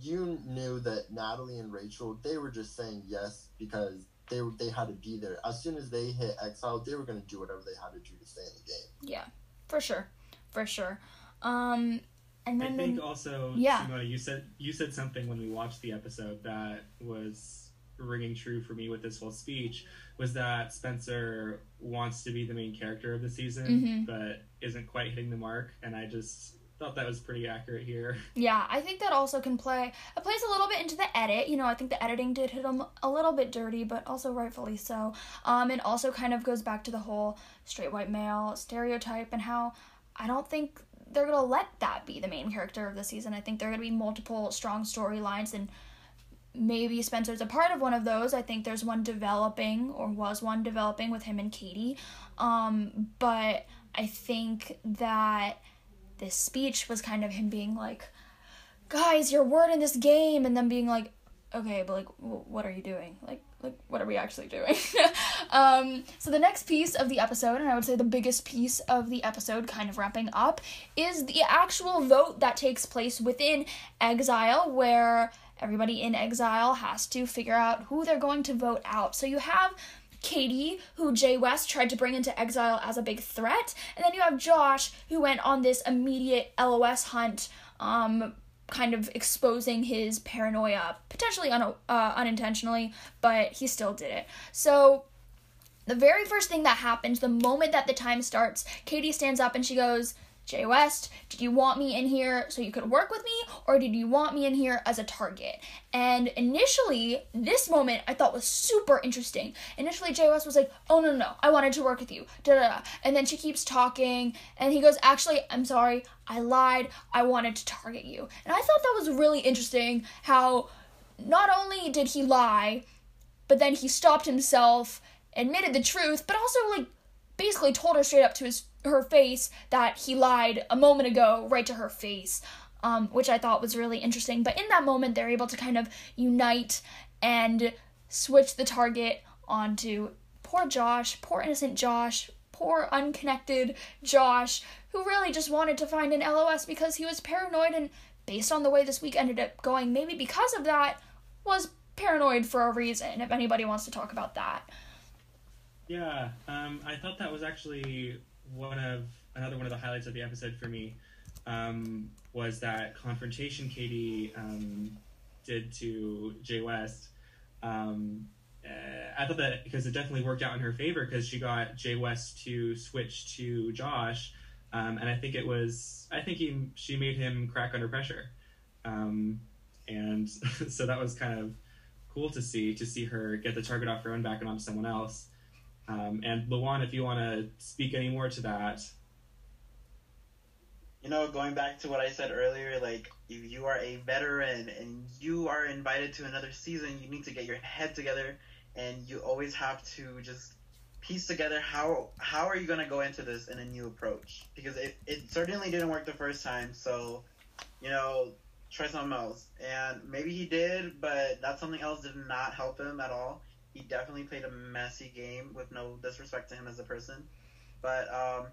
you knew that Natalie and Rachel they were just saying yes because they were they had to be there. As soon as they hit exile, they were gonna do whatever they had to do to stay in the game. Yeah, for sure, for sure. Um, and I think the- also, Yeah. Simona, you said you said something when we watched the episode that was ringing true for me with this whole speech was that Spencer wants to be the main character of the season, Mhm. but isn't quite hitting the mark, and I just thought that was pretty accurate here. <laughs> Yeah, I think that also can play. It plays a little bit into the edit. You know, I think the editing did hit him a little bit dirty, but also rightfully so. Um, it also kind of goes back to the whole straight white male stereotype and how I don't think they're gonna let that be the main character of the season. I think there are gonna be multiple strong storylines and maybe Spencer's a part of one of those. I think there's one developing or was one developing with him and Katie. Um, but I think that this speech was kind of him being like, guys, your word in this game, and then being like, okay, but like, w- what are you doing? Like, like, what are we actually doing? <laughs> um, so the next piece of the episode, and I would say the biggest piece of the episode, kind of wrapping up, is the actual vote that takes place within Exile, where everybody in Exile has to figure out who they're going to vote out. So you have Katie, who Jay West tried to bring into exile as a big threat, and then you have Josh, who went on this immediate LOS hunt, um, kind of exposing his paranoia, potentially un- uh, unintentionally, but he still did it. So the very first thing that happens, the moment that the time starts, Katie stands up and she goes, Jay West, did you want me in here so you could work with me, or did you want me in here as a target? And initially, this moment I thought was super interesting. Initially, Jay West was like, oh no, no, no, I wanted to work with you, da da da. And then she keeps talking, and he goes, actually, I'm sorry, I lied, I wanted to target you. And I thought that was really interesting how not only did he lie, but then he stopped himself, admitted the truth, but also like basically told her straight up to his her face that he lied a moment ago right to her face um, which i thought was really interesting. But in that moment they're able to kind of unite and switch the target onto poor josh poor innocent josh poor unconnected josh who really just wanted to find an los because he was paranoid and based on the way this week ended up going maybe because of that was paranoid for a reason if anybody wants to talk about that. Yeah, um, I thought that was actually one of another one of the highlights of the episode for me. Um, was that confrontation Katie um, did to Jay West? Um, uh, I thought that because it definitely worked out in her favor because she got Jay West to switch to Josh, um, and I think it was I think he she made him crack under pressure, um, and <laughs> so that was kind of cool to see to see her get the target off her own back and onto someone else. Um, and Lawan, if you want to speak any more to that, you know, going back to what I said earlier, like if you are a veteran and you are invited to another season, you need to get your head together, and you always have to just piece together how how are you going to go into this in a new approach? Because it, it certainly didn't work the first time so you know try something else. And maybe he did but that something else did not help him at all he definitely played a messy game with no disrespect to him as a person but um,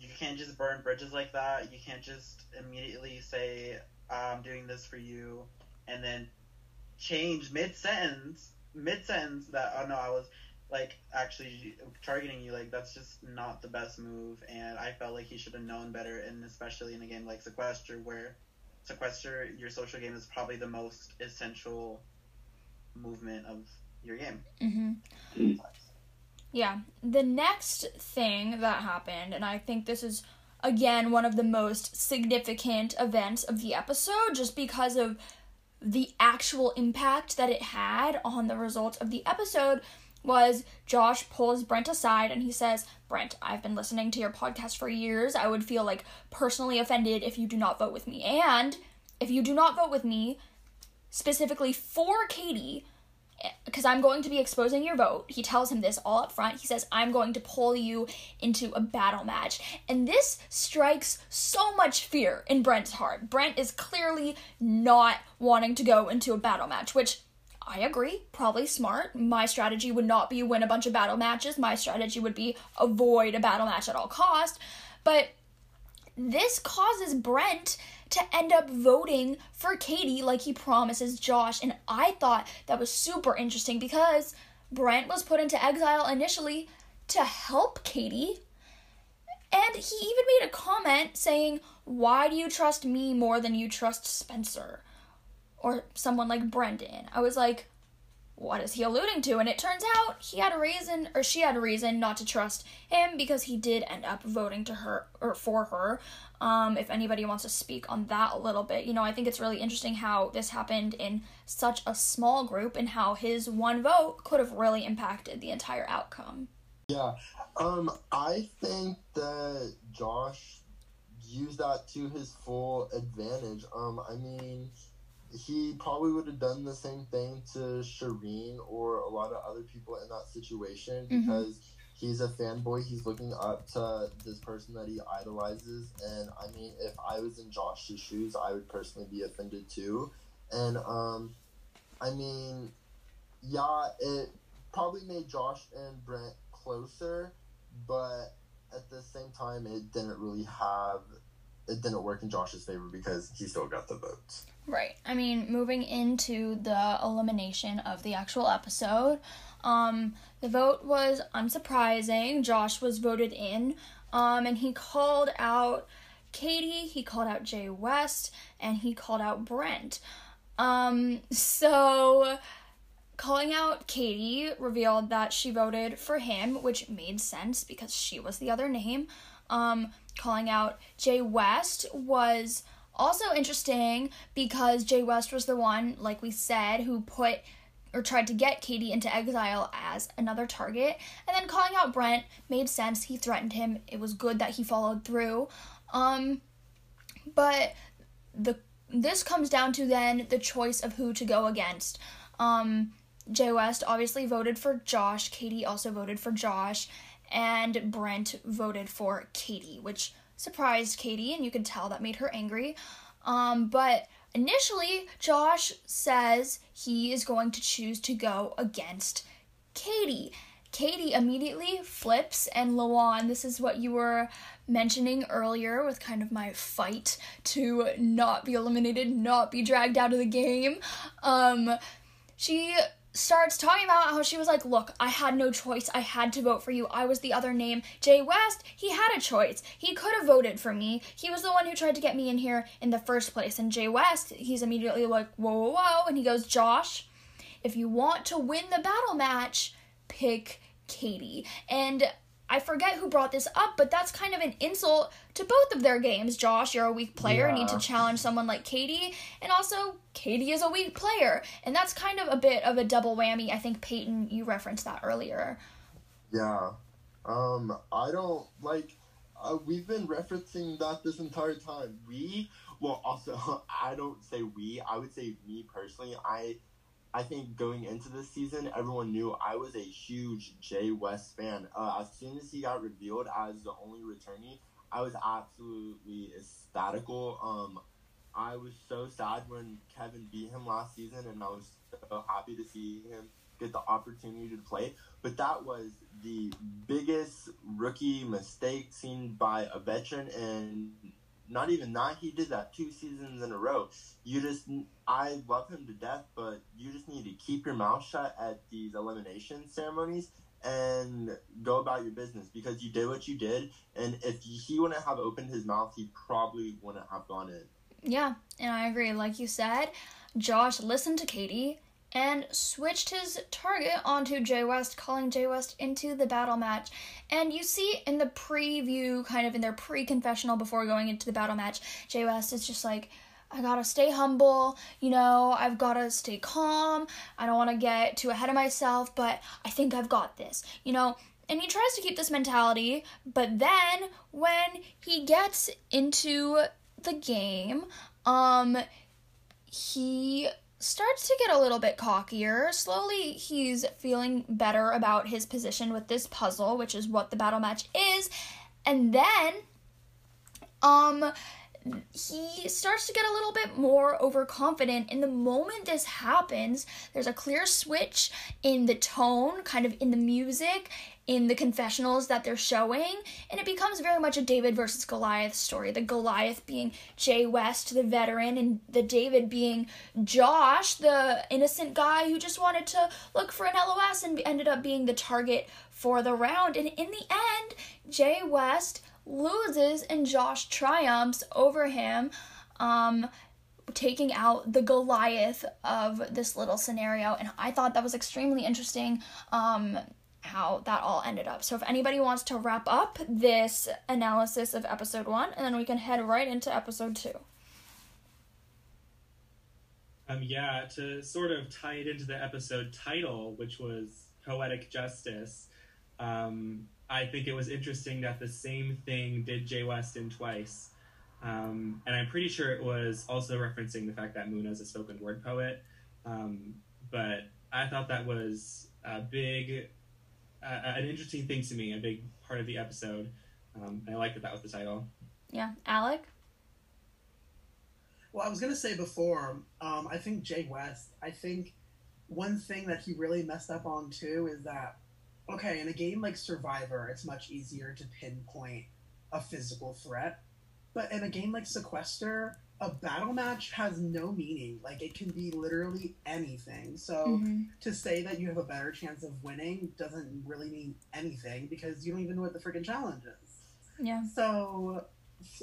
you can't just burn bridges like that. You can't just immediately say, "I'm doing this for you," and then change mid sentence, mid sentence that oh no, I was like actually targeting you. Like that's just not the best move, and I felt like he should have known better. And especially in a game like Sequester, where Sequester, your social game is probably the most essential movement of your game. Mm-hmm. Yeah. The next thing that happened, and I think this is again one of the most significant events of the episode, just because of the actual impact that it had on the results of the episode, was Josh pulls Brent aside and he says, Brent, I've been listening to your podcast for years. I would feel like personally offended if you do not vote with me. And if you do not vote with me, specifically for Katie, because I'm going to be exposing your vote. He tells him this all up front. He says, I'm going to pull you into a battle match. And this strikes so much fear in Brent's heart. Brent is clearly not wanting to go into a battle match, which I agree, probably smart. My strategy would not be win a bunch of battle matches. My strategy would be avoid a battle match at all cost. But this causes Brent to end up voting for Katie like he promises Josh. And I thought that was super interesting because Brent was put into exile initially to help Katie. And he even made a comment saying, Why do you trust me more than you trust Spencer? Or someone like Brendan. I was like, what is he alluding to? And it turns out he had a reason, or she had a reason not to trust him because he did end up voting to her or for her. Um, if anybody wants to speak on that a little bit, you know, I think it's really interesting how this happened in such a small group and how his one vote could have really impacted the entire outcome. Yeah, um, I think that Josh used that to his full advantage. Um, I mean he probably would have done the same thing to Shireen or a lot of other people in that situation Mhm. because he's a fanboy. He's looking up to this person that he idolizes. And I mean, if I was in Josh's shoes, I would personally be offended too. And um, I mean, yeah, it probably made Josh and Brent closer, but at the same time, it didn't really have. It didn't work in Josh's favor because he still got the votes. Right. I mean, moving into the elimination of the actual episode, um, the vote was unsurprising. Josh was voted in, um, and he called out Katie, he called out Jay West, and he called out Brent. Um, so calling out Katie revealed that she voted for him, which made sense because she was the other name. Um, calling out Jay West was also interesting because Jay West was the one, like we said, who put or tried to get Katie into exile as another target. And then calling out Brent made sense. He threatened him. It was good that he followed through. Um but the this comes down to then the choice of who to go against. Um Jay West obviously voted for Josh. Katie also voted for Josh. And Brent voted for Katie, which surprised Katie, and you could tell that made her angry. Um, but initially, Josh says he is going to choose to go against Katie. Katie immediately flips, and Lawan, this is what you were mentioning earlier with kind of my fight to not be eliminated, not be dragged out of the game. Um, she starts talking about how she was like, Look, I had no choice. I had to vote for you. I was the other name. Jay West, he had a choice. He could have voted for me. He was the one who tried to get me in here in the first place. And Jay West, he's immediately like, Whoa, whoa, whoa. And he goes, Josh, if you want to win the battle match, pick Katie. And I forget who brought this up, but that's kind of an insult to both of their games. Josh, you're a weak player, Yeah. need to challenge someone like Katie, and also Katie is a weak player, and that's kind of a bit of a double whammy. I think Peyton, you referenced that earlier. Yeah. Um, I don't like. Uh, we've been referencing that this entire time. We, well, also, <laughs> I don't say we. I would say me personally. I, I think going into this season, everyone knew I was a huge Jay West fan. Uh, as soon as he got revealed as the only returnee, I was absolutely ecstatical. Um, I was so sad when Kevin beat him last season, and I was so happy to see him get the opportunity to play. But that was the biggest rookie mistake seen by a veteran, and not even that. He did that two seasons in a row. You just, I love him to death, but you just need to keep your mouth shut at these elimination ceremonies and go about your business because you did what you did. And if he wouldn't have opened his mouth, he probably wouldn't have gone in. Yeah, and I agree. Like you said, Josh listened to Katie and switched his target onto Jay West, calling Jay West into the battle match. And you see in the preview, kind of in their pre confessional before going into the battle match, Jay West is just like, I gotta stay humble, you know, I've gotta stay calm, I don't wanna get too ahead of myself, but I think I've got this, you know. And he tries to keep this mentality, but then when he gets into the game, um, he starts to get a little bit cockier. Slowly, he's feeling better about his position with this puzzle, which is what the battle match is. And then, um, he starts to get a little bit more overconfident. And the moment this happens, there's a clear switch in the tone, kind of in the music, in the confessionals that they're showing, and it becomes very much a David versus Goliath story. The Goliath being Jay West, the veteran, and the David being Josh, the innocent guy who just wanted to look for an LOS and ended up being the target for the round. And in the end, Jay West loses and Josh triumphs over him. Um, taking out the Goliath of this little scenario, and I thought that was extremely interesting. Um, how that all ended up. So if anybody wants to wrap up this analysis of episode one, and then we can head right into episode two. Um, yeah, to sort of tie it into the episode title, which was Poetic Justice, um, I think it was interesting that the same thing did Jay West in twice. Um, and I'm pretty sure it was also referencing the fact that Muna is a spoken word poet. Um, but I thought that was a big uh, an interesting thing to me, a big part of the episode. Um, I like that that was the title. Yeah, Alec. Well, I was gonna say before, um, I think Jay West. I think one thing that he really messed up on too is that okay, in a game like Survivor, it's much easier to pinpoint a physical threat, but in a game like Sequester, a battle match has no meaning. Like it can be literally anything. So Mm-hmm. to say that you have a better chance of winning doesn't really mean anything because you don't even know what the freaking challenge is. Yeah. So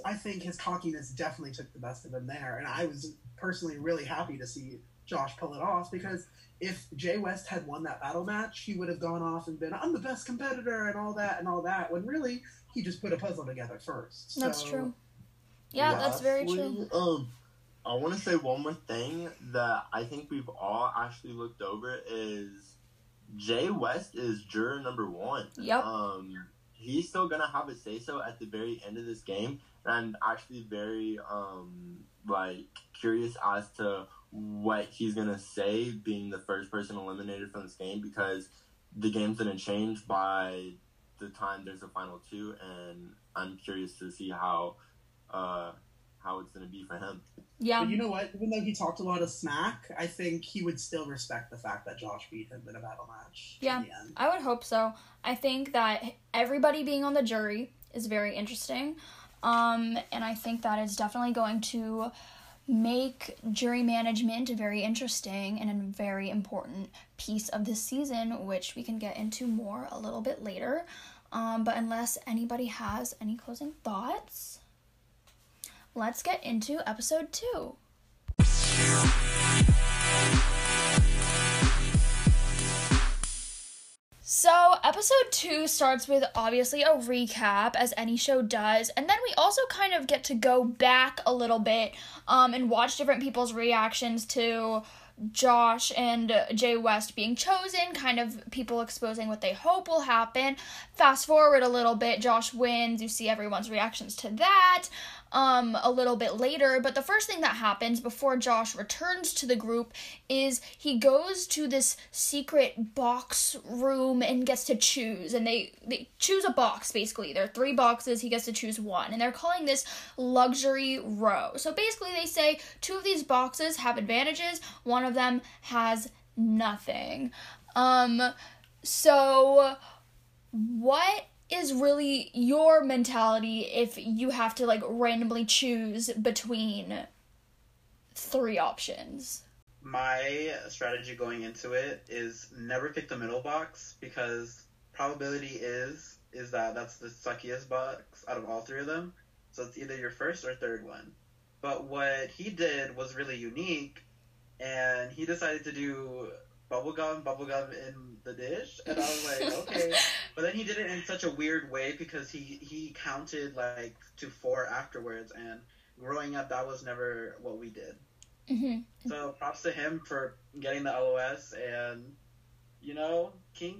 I think his cockiness definitely took the best of him there, and I was personally really happy to see Josh pull it off because if Jay West had won that battle match, he would have gone off and been I'm the best competitor and all that and all that. When really he just put a puzzle together first. That's So, true. Yeah, that's very true. Um, I want to say one more thing that I think we've all actually looked over is Jay West is juror number one. Yep. Um, he's still gonna have a say so at the very end of this game, and I'm actually very um like curious as to what he's gonna say, being the first person eliminated from this game, because the game's gonna change by the time there's a final two, and I'm curious to see how uh how it's gonna be for him. Yeah. But you know what? Even though he talked a lot of smack, I think he would still respect the fact that Josh beat him in a battle match. Yeah. I would hope so. I think that everybody being on the jury is very interesting. Um, and I think that is definitely going to make jury management very interesting and a very important piece of this season, which we can get into more a little bit later. Um, but unless anybody has any closing thoughts, let's get into episode two. So, episode two starts with obviously a recap, as any show does, and then we also kind of get to go back a little bit um, and watch different people's reactions to Josh and Jay West being chosen, kind of people exposing what they hope will happen. Fast forward a little bit, Josh wins, you see everyone's reactions to that um a little bit later but the first thing that happens before Josh returns to the group is he goes to this secret box room and gets to choose and they they choose a box basically. There are three boxes he gets to choose one and they're calling this luxury row. So basically they say two of these boxes have advantages one of them has nothing. Um so what is really your mentality if you have to like randomly choose between three options? My strategy going into it is never pick the middle box because probability is is that that's the suckiest box out of all three of them. So it's either your first or third one. But what he did was really unique, and he decided to do bubblegum, bubblegum in the dish, and I was like, <laughs> okay. But then he did it in such a weird way because he he counted like to four afterwards, and growing up, that was never what we did. hmm So props to him for getting the LOS and you know king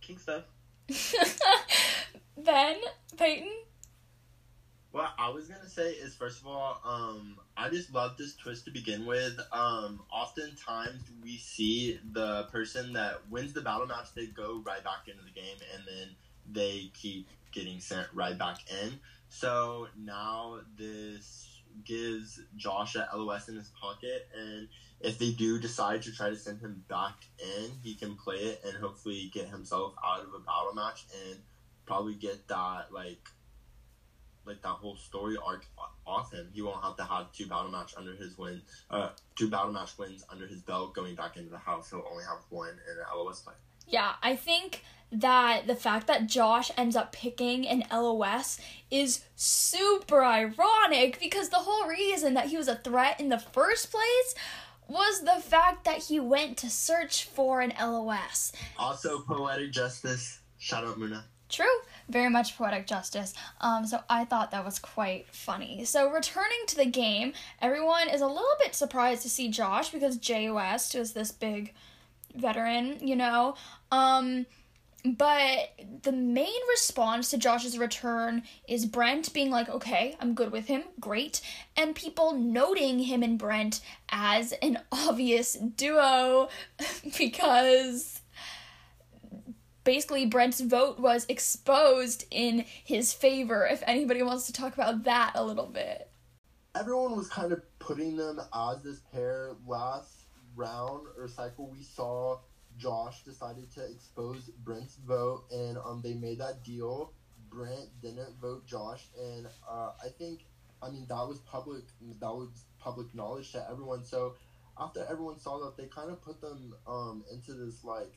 king stuff. <laughs> ben, Peyton. What I was gonna say is, first of all, um, I just love this twist to begin with. Um, oftentimes we see the person that wins the battle match, they go right back into the game, and then they keep getting sent right back in. So now this gives Josh a LOS in his pocket, and if they do decide to try to send him back in, he can play it and hopefully get himself out of a battle match and probably get that like like that whole story arc off him. He won't have to have two battle match under his win, uh, two battle match wins under his belt going back into the house. He'll only have one in an LOS play. Yeah, I think that the fact that Josh ends up picking an LOS is super ironic because the whole reason that he was a threat in the first place was the fact that he went to search for an LOS. Also, poetic justice. Shout out Muna. True, very much poetic justice. Um, so I thought that was quite funny. So returning to the game, everyone is a little bit surprised to see Josh because Jay West is this big veteran, you know. Um, but the main response to Josh's return is Brent being like, okay, I'm good with him, great. And people noting him and Brent as an <laughs> obvious duo <laughs> because basically Brent's vote was exposed in his favor. If anybody wants to talk about that a little bit. Everyone was kind of putting them as this pair. Last round or cycle, we saw Josh decided to expose Brent's vote, and um, they made that deal. Brent didn't vote Josh, and uh, I think, I mean, that was public. That was public knowledge to everyone. So after everyone saw that, they kind of put them um, into this like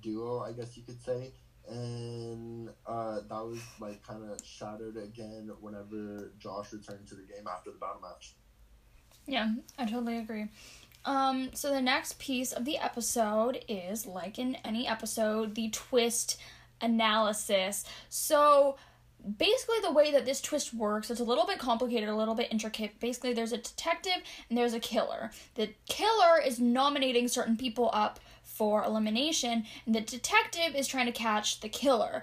duo, I guess you could say. And uh, that was like kind of shattered again whenever Josh returned to the game after the battle match. Yeah, I totally agree. Um, so the next piece of the episode is like in any episode, the twist analysis. So basically the way that this twist works it's a little bit complicated a little bit intricate basically there's a detective and there's a killer the killer is nominating certain people up for elimination, and the detective is trying to catch the killer.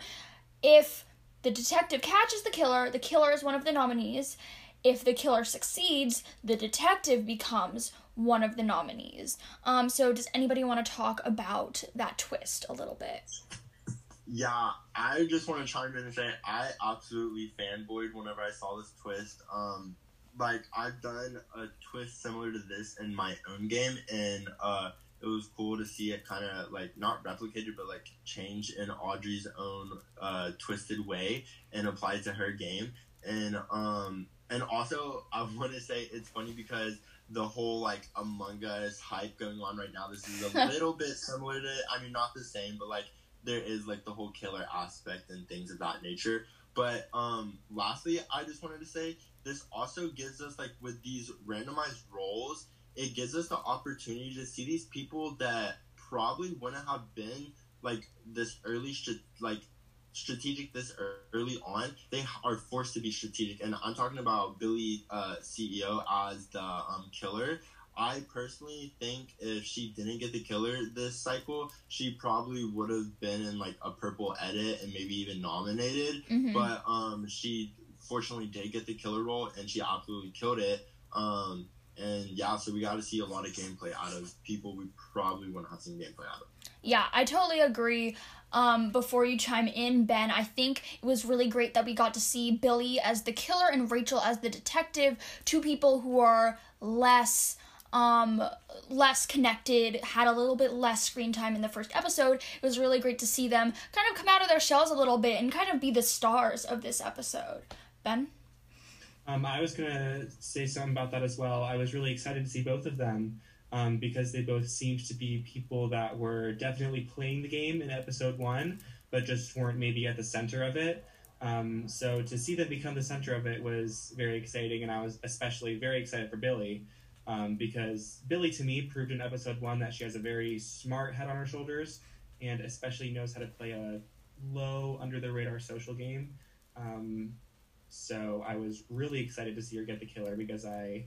If the detective catches the killer, the killer is one of the nominees. If the killer succeeds, the detective becomes one of the nominees. Um, so, does anybody want to talk about that twist a little bit? Yeah, I just want to chime in and say I absolutely fanboyed whenever I saw this twist. Um, like I've done a twist similar to this in my own game, and uh, it was cool to see it kind of like not replicated but like change in audrey's own uh, twisted way and applied to her game. And um and also i want to say it's funny because the whole like among us hype going on right now this is a <laughs> little bit similar to i mean not the same but like there is like the whole killer aspect and things of that nature. But um lastly i just wanted to say this also gives us like with these randomized roles it gives us the opportunity to see these people that probably wouldn't have been like this early like strategic this early on. They are forced to be strategic and i'm talking about billy uh, ceo as the um, killer. I personally think if she didn't get the killer this cycle she probably would have been in like a purple edit and maybe even nominated. Mm-hmm. but um she fortunately did get the killer role and she absolutely killed it. Um and yeah, so we got to see a lot of gameplay out of people we probably wouldn't have seen gameplay out of. Yeah, I totally agree. Um, before you chime in, Ben, I think it was really great that we got to see Billy as the killer and Rachel as the detective, two people who are less um less connected had a little bit less screen time in the first episode it was really great to see them kind of come out of their shells a little bit and kind of be the stars of this episode ben um, I was gonna say something about that as well. I was really excited to see both of them um, because they both seemed to be people that were definitely playing the game in episode one, but just weren't maybe at the center of it. Um, so to see them become the center of it was very exciting, and I was especially very excited for Billy um, because Billy to me proved in episode one that she has a very smart head on her shoulders and especially knows how to play a low under the radar social game. Um, so I was really excited to see her get the killer because I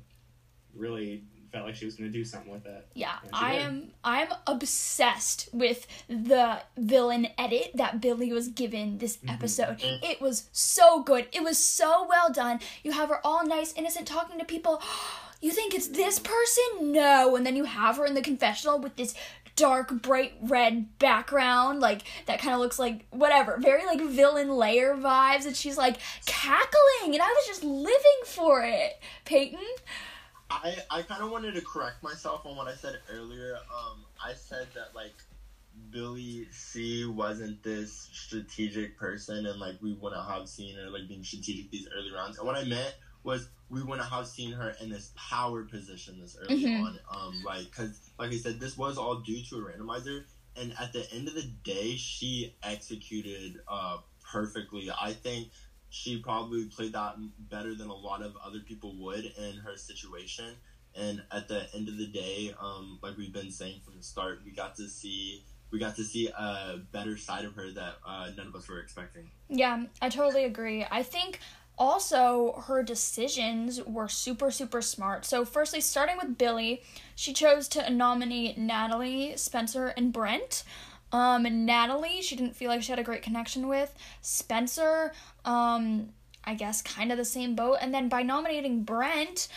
really felt like she was going to do something with it. Yeah, I did. am I'm obsessed with the villain edit that Billy was given this Mhm. episode. It was so good. It was so well done. You have her all nice, innocent talking to people. <gasps> You think it's this person? No. And then you have her in the confessional with this dark bright red background like that kind of looks like whatever very like villain layer vibes and she's like cackling and i was just living for it peyton I, I kind of wanted to correct myself on what I said earlier. Um, I said that like Billy C wasn't this strategic person, and like we wouldn't have seen her like being strategic these early rounds. And what I meant was we wouldn't have seen her in this power position this early Mhm. on. Um, like because like I said, this was all due to a randomizer, and at the end of the day, she executed uh perfectly. I think she probably played that better than a lot of other people would in her situation. And at the end of the day, um, like we've been saying from the start, we got to see we got to see a better side of her that uh, none of us were expecting. Yeah, I totally agree. I think also her decisions were super, super smart. So, firstly, starting with Billy, she chose to nominate Natalie, Spencer, and Brent. Um, Natalie, she didn't feel like she had a great connection with. Spencer, um, I guess kind of the same boat. And then by nominating Brent,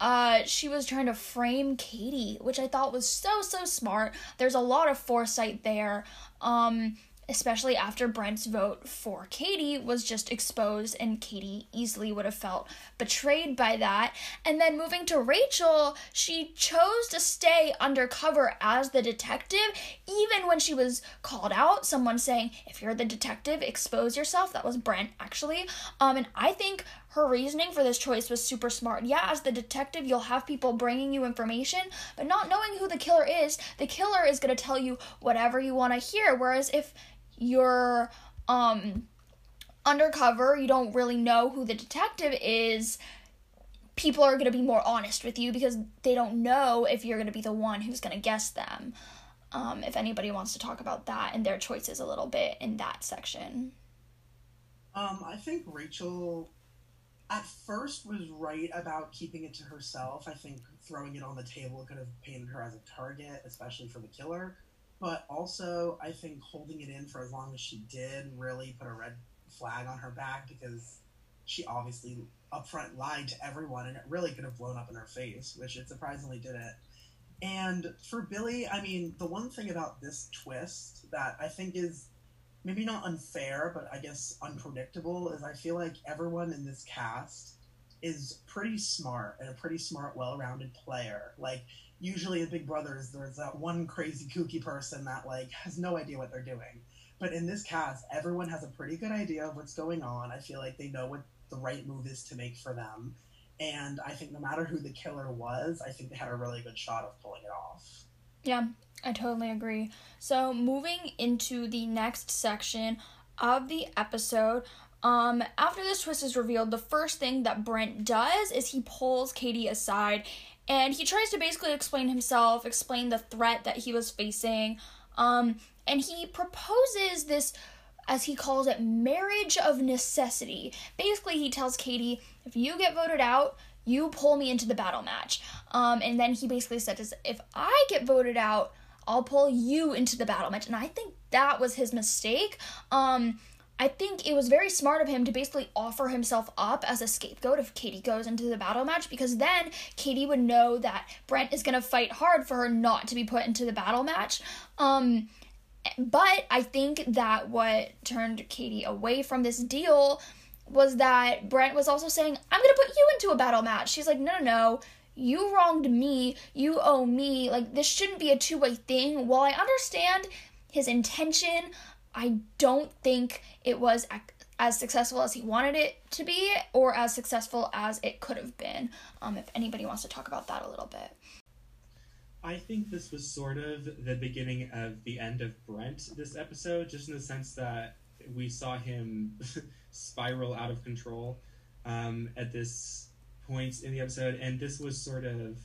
uh, she was trying to frame Katie, which I thought was so, so smart. There's a lot of foresight there. Um, especially after Brent's vote for Katie was just exposed, and Katie easily would have felt betrayed by that. And then moving to Rachel, she chose to stay undercover as the detective, even when she was called out. Someone saying, If you're the detective, expose yourself. That was Brent, actually. Um, and I think her reasoning for this choice was super smart. Yeah, as the detective, you'll have people bringing you information, but not knowing who the killer is, the killer is going to tell you whatever you want to hear. Whereas if you're um undercover, you don't really know who the detective is, people are going to be more honest with you because they don't know if you're going to be the one who's going to guess them. Um, if anybody wants to talk about that and their choices a little bit in that section. Um, I think Rachel at first was right about keeping it to herself. I think throwing it on the table could have painted her as a target, especially for the killer. But also, I think holding it in for as long as she did really put a red flag on her back because she obviously upfront lied to everyone and it really could have blown up in her face, which it surprisingly didn't. And for Billy, I mean, the one thing about this twist that I think is maybe not unfair, but I guess unpredictable is I feel like everyone in this cast is pretty smart and a pretty smart, well rounded player. Like, usually in Big Brothers, there's that one crazy, kooky person that, like, has no idea what they're doing. But in this cast, everyone has a pretty good idea of what's going on. I feel like they know what the right move is to make for them. And I think no matter who the killer was, I think they had a really good shot of pulling it off. Yeah, I totally agree. So, moving into the next section of the episode, um, after this twist is revealed, the first thing that Brent does is he pulls Katie aside and he tries to basically explain himself, explain the threat that he was facing, um, and he proposes this, as he calls it, marriage of necessity. Basically, he tells Katie, if you get voted out, you pull me into the battle match. Um, and then he basically says, if I get voted out, I'll pull you into the battle match. And I think that was his mistake. Um, I think it was very smart of him to basically offer himself up as a scapegoat if Katie goes into the battle match because then Katie would know that Brent is going to fight hard for her not to be put into the battle match. Um, but I think that what turned Katie away from this deal was that Brent was also saying, I'm going to put you into a battle match. She's like, no, no, no. You wronged me. You owe me. Like, this shouldn't be a two way thing. While I understand his intention, I don't think it was as successful as he wanted it to be or as successful as it could have been. Um, if anybody wants to talk about that a little bit. I think this was sort of the beginning of the end of Brent this episode, just in the sense that we saw him <laughs> spiral out of control um, at this point in the episode, and this was sort of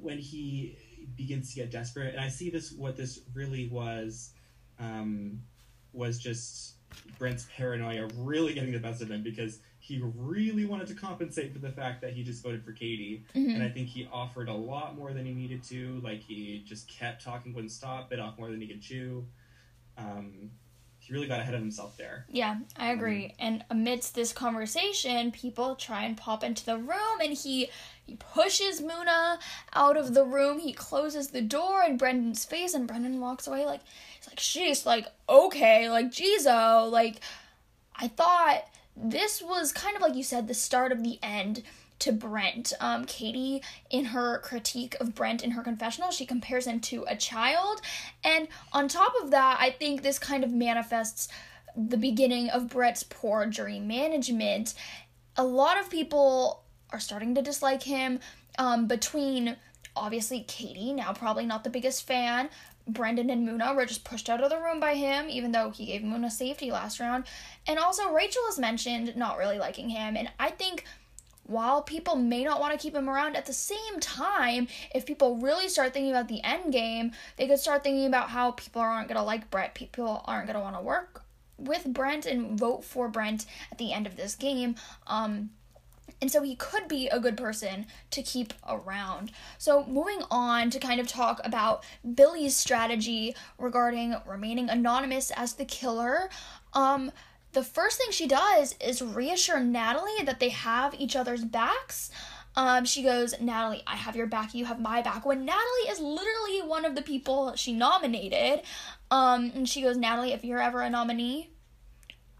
when he begins to get desperate. And I see this what this really was um, was just Brent's paranoia really getting the best of him because he really wanted to compensate for the fact that he just voted for Katie. Mhm. And I think he offered a lot more than he needed to. Like he just kept talking, wouldn't stop, bit off more than he could chew. Um, he really got ahead of himself there. Yeah, I agree. Um, and amidst this conversation, people try and pop into the room and he he pushes Muna out of the room. He closes the door in Brendan's face and Brendan walks away like he's like she's like okay, like Jizo, like I thought this was kind of like you said the start of the end to Brent. Um, Katie, in her critique of Brent in her confessional, she compares him to a child. And on top of that, I think this kind of manifests the beginning of Brent's poor jury management. A lot of people are starting to dislike him um, between obviously Katie, now probably not the biggest fan. Brendan and Muna were just pushed out of the room by him, even though he gave Muna safety last round. And also, Rachel has mentioned not really liking him. And I think while people may not want to keep him around, at the same time, if people really start thinking about the end game, they could start thinking about how people aren't going to like Brent, people aren't going to want to work with Brent and vote for Brent at the end of this game. Um, and so he could be a good person to keep around. So, moving on to kind of talk about Billy's strategy regarding remaining anonymous as the killer. Um, the first thing she does is reassure Natalie that they have each other's backs. Um, she goes, Natalie, I have your back, you have my back. When Natalie is literally one of the people she nominated, um, and she goes, Natalie, if you're ever a nominee,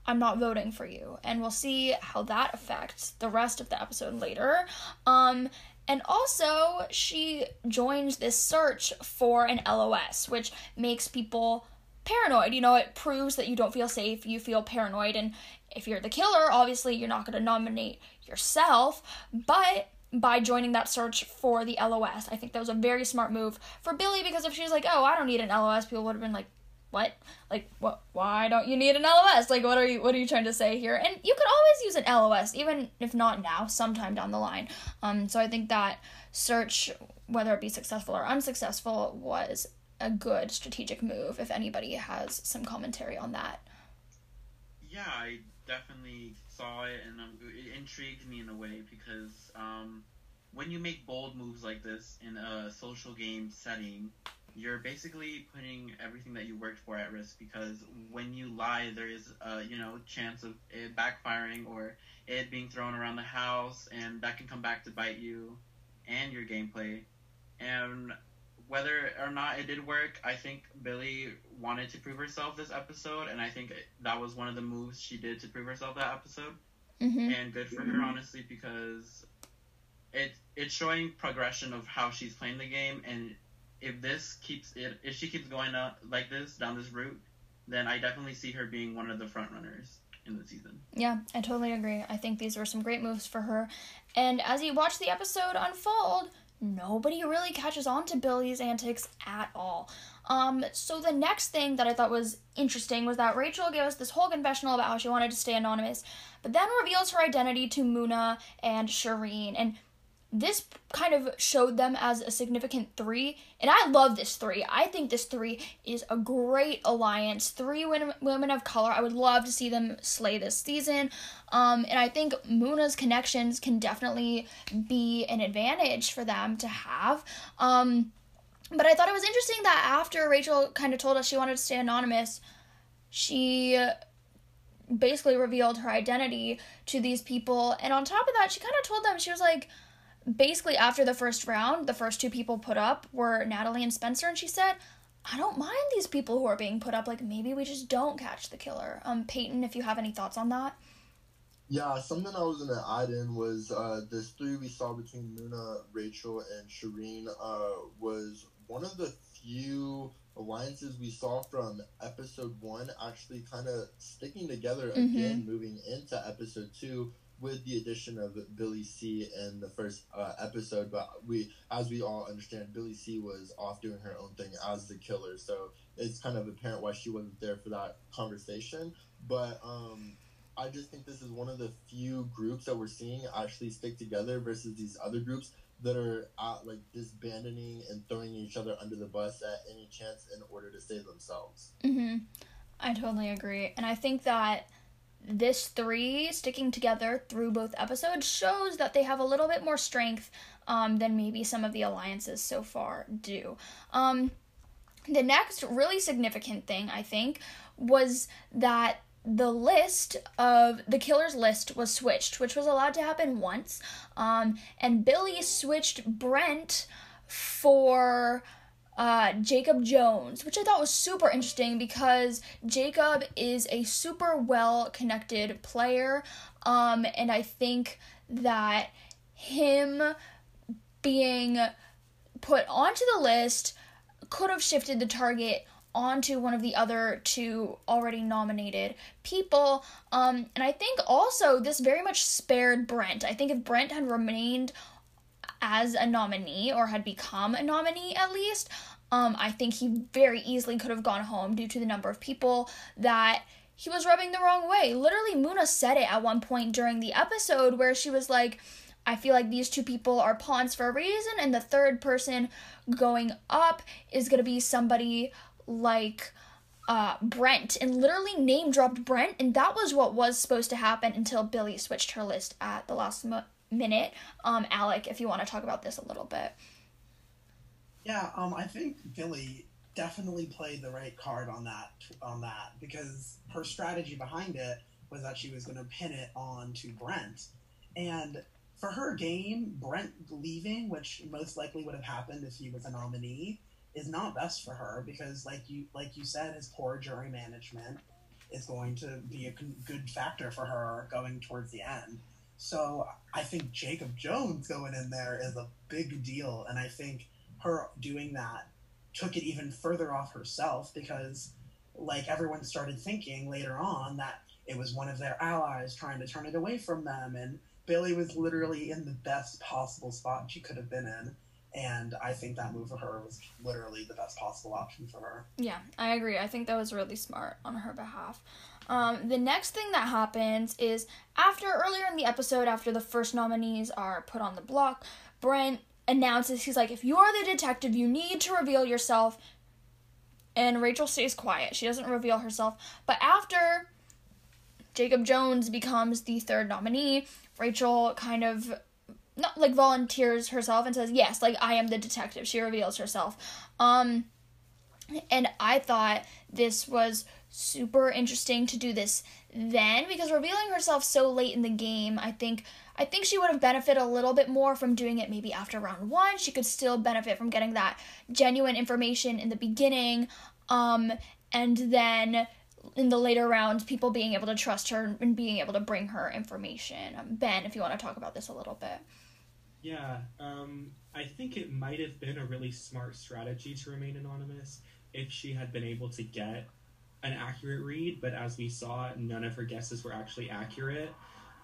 I'm not voting for you. And we'll see how that affects the rest of the episode later. Um, and also, she joins this search for an LOS, which makes people paranoid. You know, it proves that you don't feel safe, you feel paranoid. And if you're the killer, obviously you're not going to nominate yourself. But by joining that search for the LOS, I think that was a very smart move for Billy because if she was like, oh, I don't need an LOS, people would have been like, what like what why don't you need an LOS like what are you what are you trying to say here and you could always use an LOS even if not now sometime down the line um so I think that search whether it be successful or unsuccessful was a good strategic move if anybody has some commentary on that Yeah, I definitely saw it, and it intrigued me in a way because um, when you make bold moves like this in a social game setting, you're basically putting everything that you worked for at risk because when you lie, there is a you know chance of it backfiring or it being thrown around the house, and that can come back to bite you and your gameplay. And whether or not it did work, I think Billy wanted to prove herself this episode, and I think that was one of the moves she did to prove herself that episode. mm-hmm. And good for her, honestly, because it it's showing progression of how she's playing the game, and if this keeps it, if she keeps going up like this down this route, then I definitely see her being one of the front runners in the season. Yeah, I totally agree. I think these were some great moves for her. And as you watch the episode unfold, nobody really catches on to Billy's antics at all. Um, so the next thing that I thought was interesting was that Rachel gave us this whole confessional about how she wanted to stay anonymous, but then reveals her identity to Muna and Shireen. And this kind of showed them as a significant three, and I love this three. I think this three is a great alliance. Three women, women of color. I would love to see them slay this season. Um, and I think Muna's connections can definitely be an advantage for them to have. Um, but I thought it was interesting that after Rachel kind of told us she wanted to stay anonymous, she basically revealed her identity to these people. And on top of that, she kind of told them, she was like, basically after the first round, the first two people put up were Natalie and Spencer, and she said, I don't mind these people who are being put up. Like maybe we just don't catch the killer. Um, Peyton, if you have any thoughts on that. Yeah, something I was gonna add in was uh, this three we saw between Muna, Rachel, and Shireen uh, was one of the few alliances we saw from episode one actually kind of sticking together Mhm. again, moving into episode two with the addition of Billy C in the first uh, episode. But we, as we all understand, Billy C was off doing her own thing as the killer, so it's kind of apparent why she wasn't there for that conversation. But um, I just think this is one of the few groups that we're seeing actually stick together versus these other groups that are at, like disbanding and throwing each other under the bus at any chance in order to save themselves. Mm-hmm. I totally agree. And I think that this three sticking together through both episodes shows that they have a little bit more strength um, than maybe some of the alliances so far do. Um, the next really significant thing, I think, was that the list of the killer's list was switched, which was allowed to happen once. Um, and Billy switched Brent for uh, Jacob Jones, which I thought was super interesting because Jacob is a super well connected player. Um, and I think that him being put onto the list could have shifted the target onto one of the other two already nominated people. Um, and I think also this very much spared Brent. I think if Brent had remained as a nominee or had become a nominee at least, um, I think he very easily could have gone home due to the number of people that he was rubbing the wrong way. Literally, Muna said it at one point during the episode where she was like, I feel like these two people are pawns for a reason, and the third person going up is gonna be somebody like uh, Brent, and literally name dropped Brent, and that was what was supposed to happen until Billy switched her list at the last mo- minute. Um, Alec, if you want to talk about this a little bit. Yeah, um, I think Billy definitely played the right card on that on that because her strategy behind it was that she was going to pin it on to Brent, and for her game, Brent leaving, which most likely would have happened if he was a nominee, is not best for her because, like you like you said, his poor jury management is going to be a good factor for her going towards the end. So I think Jacob Jones going in there is a big deal, and I think her doing that took it even further off herself because, like everyone started thinking later on that it was one of their allies trying to turn it away from them, and Billy was literally in the best possible spot she could have been in. And I think that move for her was literally the best possible option for her. Yeah, I agree. I think that was really smart on her behalf. Um, the next thing that happens is after earlier in the episode, after the first nominees are put on the block, Brent announces he's like, if you're the detective, you need to reveal yourself. And Rachel stays quiet. She doesn't reveal herself. But after Jacob Jones becomes the third nominee, Rachel kind of not like volunteers herself and says, "Yes, like I am the detective." She reveals herself. Um and I thought this was super interesting to do this then because revealing herself so late in the game, I think I think she would have benefited a little bit more from doing it maybe after round 1. She could still benefit from getting that genuine information in the beginning um and then in the later rounds, people being able to trust her and being able to bring her information. Um, ben, if you want to talk about this a little bit. Yeah, um, I think it might have been a really smart strategy to remain anonymous if she had been able to get an accurate read, but as we saw, none of her guesses were actually accurate.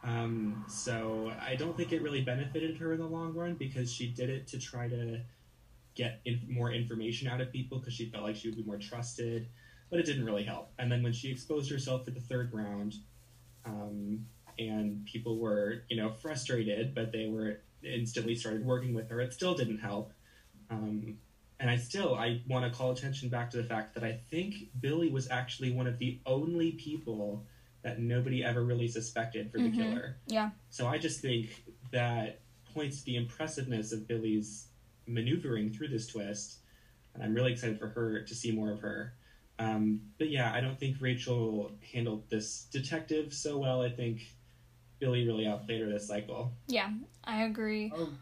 Um, so I don't think it really benefited her in the long run because she did it to try to get in, more information out of people because she felt like she would be more trusted but it didn't really help. And then when she exposed herself for the third round, um, and people were, you know, frustrated, but they were instantly started working with her, it still didn't help. Um, and I still I want to call attention back to the fact that I think Billy was actually one of the only people that nobody ever really suspected for the Mhm. killer. Yeah. So I just think that points to the impressiveness of Billy's maneuvering through this twist, and I'm really excited for her to see more of her. Um, but yeah, I don't think Rachel handled this detective so well. I think Billy really outplayed her this cycle. Yeah, I agree. Um,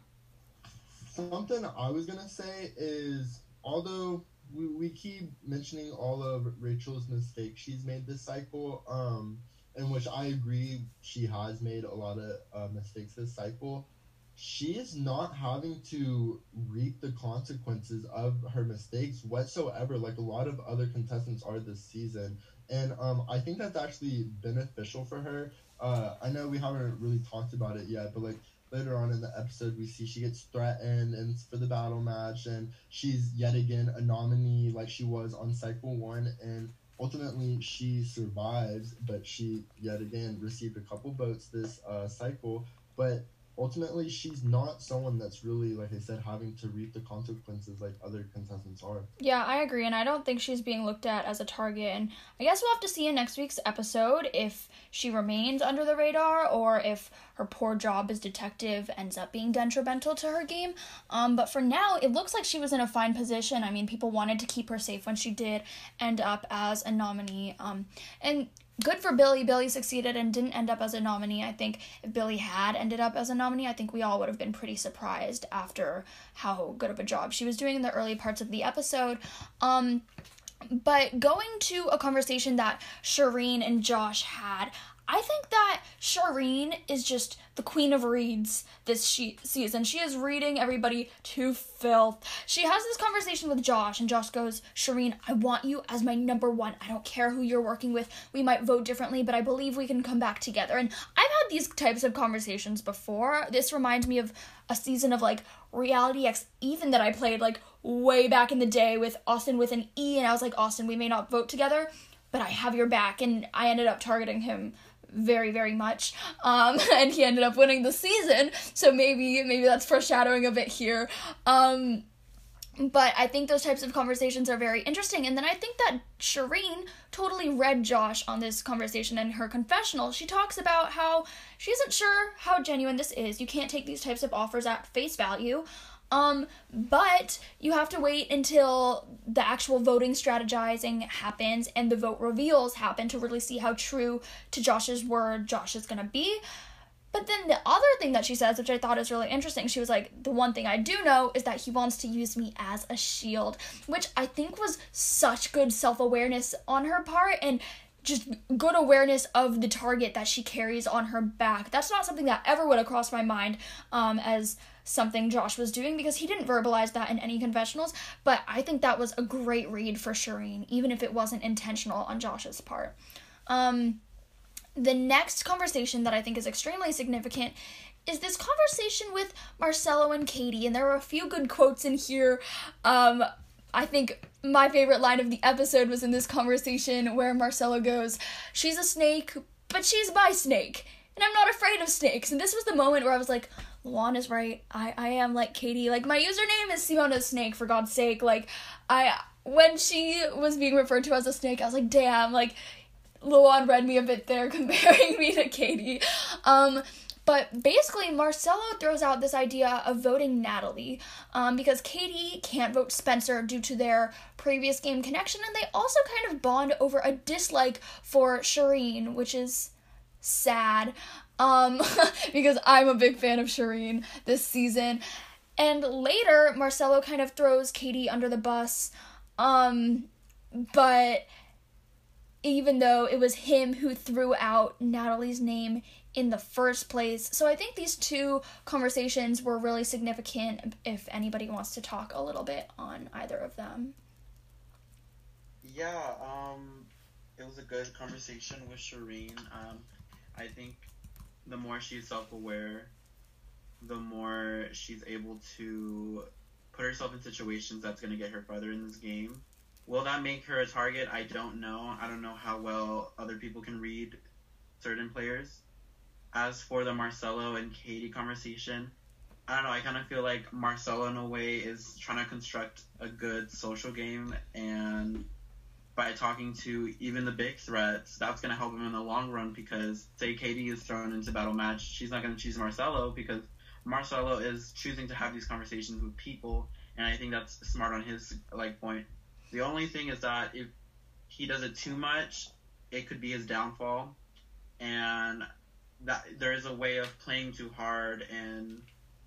something I was gonna say is although we, we keep mentioning all of Rachel's mistakes she's made this cycle, um, in which I agree she has made a lot of uh, mistakes this cycle. She is not having to reap the consequences of her mistakes whatsoever, like a lot of other contestants are this season. And um, I think that's actually beneficial for her. Uh, I know we haven't really talked about it yet, but like later on in the episode we see she gets threatened and for the battle match and she's yet again a nominee like she was on cycle one and ultimately she survives but she yet again received a couple votes this uh, cycle. But ultimately she's not someone that's really like I said having to reap the consequences like other contestants are. Yeah, I agree, and I don't think she's being looked at as a target. And I guess we'll have to see in next week's episode if she remains under the radar or if her poor job as detective ends up being detrimental to her game. Um, but for now, it looks like she was in a fine position. I mean, people wanted to keep her safe when she did end up as a nominee. Um, and good for Billy. Billy succeeded and didn't end up as a nominee. I think if Billy had ended up as a nominee, I think we all would have been pretty surprised after how good of a job she was doing in the early parts of the episode. Um, but going to a conversation that Shireen and Josh had, I think that Shireen is just the queen of reads this she- season. She is reading everybody to filth. She has this conversation with Josh, and Josh goes, Shireen, I want you as my number one. I don't care who you're working with. We might vote differently, but I believe we can come back together. And I've had these types of conversations before. This reminds me of a season of like Reality X Even that I played like way back in the day with Austin with an E, and I was like, Austin, we may not vote together, but I have your back. And I ended up targeting him very very much um <laughs> and he ended up winning the season so maybe maybe that's foreshadowing a bit here um but I think those types of conversations are very interesting. And then I think that Shireen totally read Josh on this conversation in her confessional. She talks about how she isn't sure how genuine this is. You can't take these types of offers at face value. Um, but you have to wait until the actual voting strategizing happens and the vote reveals happen to really see how true to Josh's word Josh is gonna be. But then the other thing that she says, which I thought is really interesting, she was like, The one thing I do know is that he wants to use me as a shield, which I think was such good self awareness on her part and just good awareness of the target that she carries on her back. That's not something that ever would have crossed my mind um, as something Josh was doing because he didn't verbalize that in any confessionals. But I think that was a great read for Shireen, even if it wasn't intentional on Josh's part. Um, the next conversation that I think is extremely significant is this conversation with Marcelo and Katie, and there are a few good quotes in here. Um, I think my favorite line of the episode was in this conversation where Marcelo goes, She's a snake, but she's my snake, and I'm not afraid of snakes. And this was the moment where I was like, Lawan is right. I, I am like Katie. Like, my username is Simona Snake, for God's sake. Like, I, when she was being referred to as a snake, I was like, damn, like, Lawan read me a bit there <laughs> comparing me to Katie. Um, but basically, Marcelo throws out this idea of voting Natalie um, because Katie can't vote Spencer due to their previous game connection, and they also kind of bond over a dislike for Shireen, which is sad um, <laughs> because I'm a big fan of Shireen this season. And later, Marcelo kind of throws Katie under the bus, um, but even though it was him who threw out Natalie's name in the first place. So I think these two conversations were really significant if anybody wants to talk a little bit on either of them. Yeah, um, it was a good conversation with Shireen. Um, I think the more she's self aware, the more she's able to put herself in situations that's going to get her further in this game. Will that make her a target? I don't know. I don't know how well other people can read certain players. As for the Marcelo and Katie conversation, I don't know. I kind of feel like Marcelo, in a way, is trying to construct a good social game, and by talking to even the big threats, that's going to help him in the long run. Because say Katie is thrown into battle match, she's not going to choose Marcelo because Marcelo is choosing to have these conversations with people, and I think that's smart on his like point. The only thing is that if he does it too much, it could be his downfall, and that there is a way of playing too hard, and